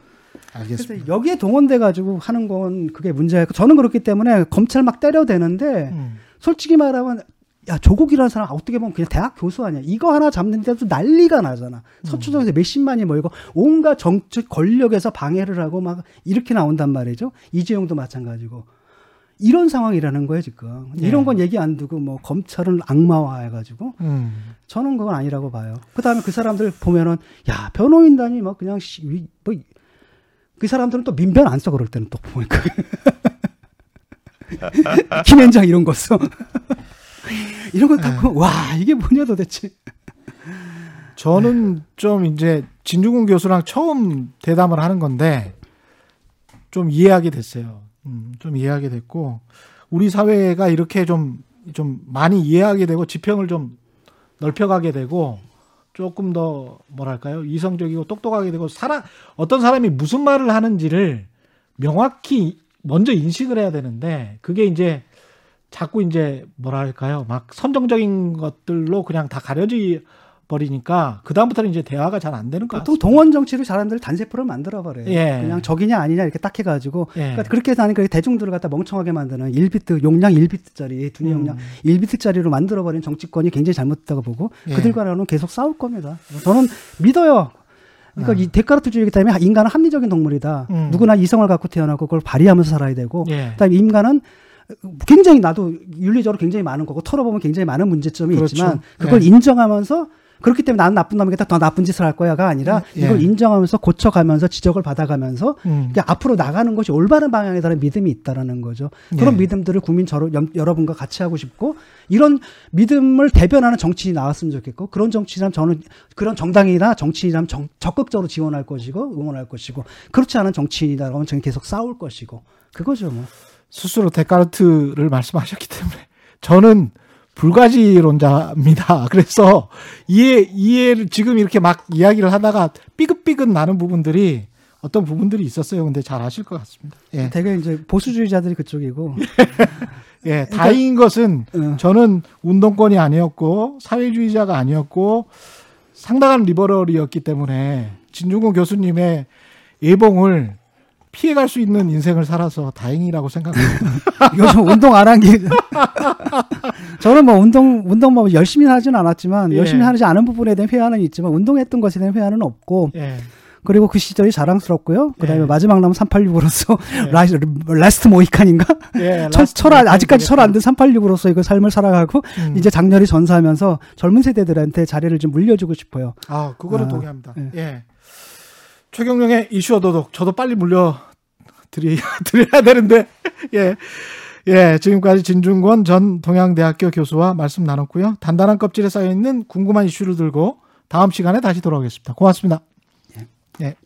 그래서
알겠습니다.
여기에 동원돼 가지고 하는 건 그게 문제고 저는 그렇기 때문에 검찰 막 때려대는데
음.
솔직히 말하면 야 조국이라는 사람 어떻게 보면 그냥 대학 교수 아니야. 이거 하나 잡는데도 난리가 나잖아. 서초동에서 몇십만이 모이고 온갖 정치 권력에서 방해를 하고 막 이렇게 나온단 말이죠. 이재용도 마찬가지고. 이런 상황이라는 거예요 지금.
예.
이런 건 얘기 안 두고 뭐 검찰은 악마화해가지고
음.
저는 그건 아니라고 봐요. 그다음에 그 사람들 보면은 야 변호인단이 막 그냥 시, 위- 뭐, 그 사람들은 또 민변 안 써 그럴 때는 또 보니까 김현장 이런 거 써. 이런 거딱 보면 와 이게 뭐냐 도대체.
저는 좀 이제 진중훈 교수랑 처음 대담을 하는 건데 좀 이해하게 됐어요. 음, 좀 이해하게 됐고 우리 사회가 이렇게 좀좀 많이 이해하게 되고 지평을 좀 넓혀가게 되고 조금 더 뭐랄까요? 이성적이고 똑똑하게 되고 사람 어떤 사람이 무슨 말을 하는지를 명확히 먼저 인식을 해야 되는데 그게 이제 자꾸 이제 뭐랄까요? 막 선정적인 것들로 그냥 다 가려지 버리니까 그 다음부터는 이제 대화가 잘 안 되는 같아요.
동원 정치로 사람들 단세포를 만들어 버려요.
예.
그냥 적이냐 아니냐 이렇게 딱 해가지고
예.
그러니까 그렇게 해서 하니까 대중들을 갖다 멍청하게 만드는 1비트 용량 1비트짜리 두뇌 용량 1비트짜리로 만들어 버린 정치권이 굉장히 잘못됐다고 보고
예.
그들과는 계속 싸울 겁니다. 저는 믿어요. 그러니까 이 데카르트주의이기 때문에 인간은 합리적인 동물이다.
음.
누구나 이성을 갖고 태어나고 그걸 발휘하면서 살아야 되고
예.
그다음에 인간은 굉장히 나도 윤리적으로 굉장히 많은 거고 털어보면 굉장히 많은 문제점이
그렇죠.
있지만 그걸
예.
인정하면서 그렇기 때문에 나는 나쁜 놈이겠다 더 나쁜 짓을 할 거야가 아니라
예.
이걸 인정하면서 고쳐가면서 지적을 받아가면서
음.
앞으로 나가는 것이 올바른 방향에 대한 믿음이 있다라는 거죠. 그런
예.
믿음들을 국민 저, 여러분과 같이 하고 싶고 이런 믿음을 대변하는 정치인이 나왔으면 좋겠고 그런 정치인이라면 저는 그런 정당이나 정치인이라면 정- 적극적으로 지원할 것이고 응원할 것이고 그렇지 않은 정치인이라면 저는 계속 싸울 것이고 그거죠 뭐.
스스로 데카르트를 말씀하셨기 때문에 저는 불가지론자입니다. 그래서 이해 이해를 지금 이렇게 막 이야기를 하다가 삐긋삐긋 나는 부분들이 어떤 부분들이 있었어요. 근데 잘 아실 것 같습니다. 예.
되게 이제 보수주의자들이 그쪽이고
예, 다행인 것은
어.
저는 운동권이 아니었고 사회주의자가 아니었고 상당한 리버럴이었기 때문에 진중권 교수님의 예봉을 피해갈 수 있는 인생을 살아서 다행이라고 생각합니다.
요즘 운동 안 한 게 저는 뭐 운동 운동 뭐 열심히 하지는 않았지만
예.
열심히 하지 않은 부분에 대한 회화는 있지만 운동했던 것에 대한 회화는 없고
예.
그리고 그 시절이 자랑스럽고요. 그 다음에
예.
마지막 남은 386으로서
예.
Last Mohican인가?
예,
철, 철 아직까지 철 안 든
되겠다.
386으로서 이거 삶을 살아가고
음.
이제 장렬히 전사하면서 젊은 세대들한테 자리를 좀 물려주고 싶어요.
아, 그거는
아,
동의합니다.
예.
예. 최경영의 이슈 오도독 저도 빨리 물려 드리, 드려야 되는데 예. 예, 지금까지 진중권 전 동양대학교 교수와 말씀 나눴고요. 단단한 껍질에 쌓여 있는 궁금한 이슈를 들고 다음 시간에 다시 돌아오겠습니다. 고맙습니다. 예.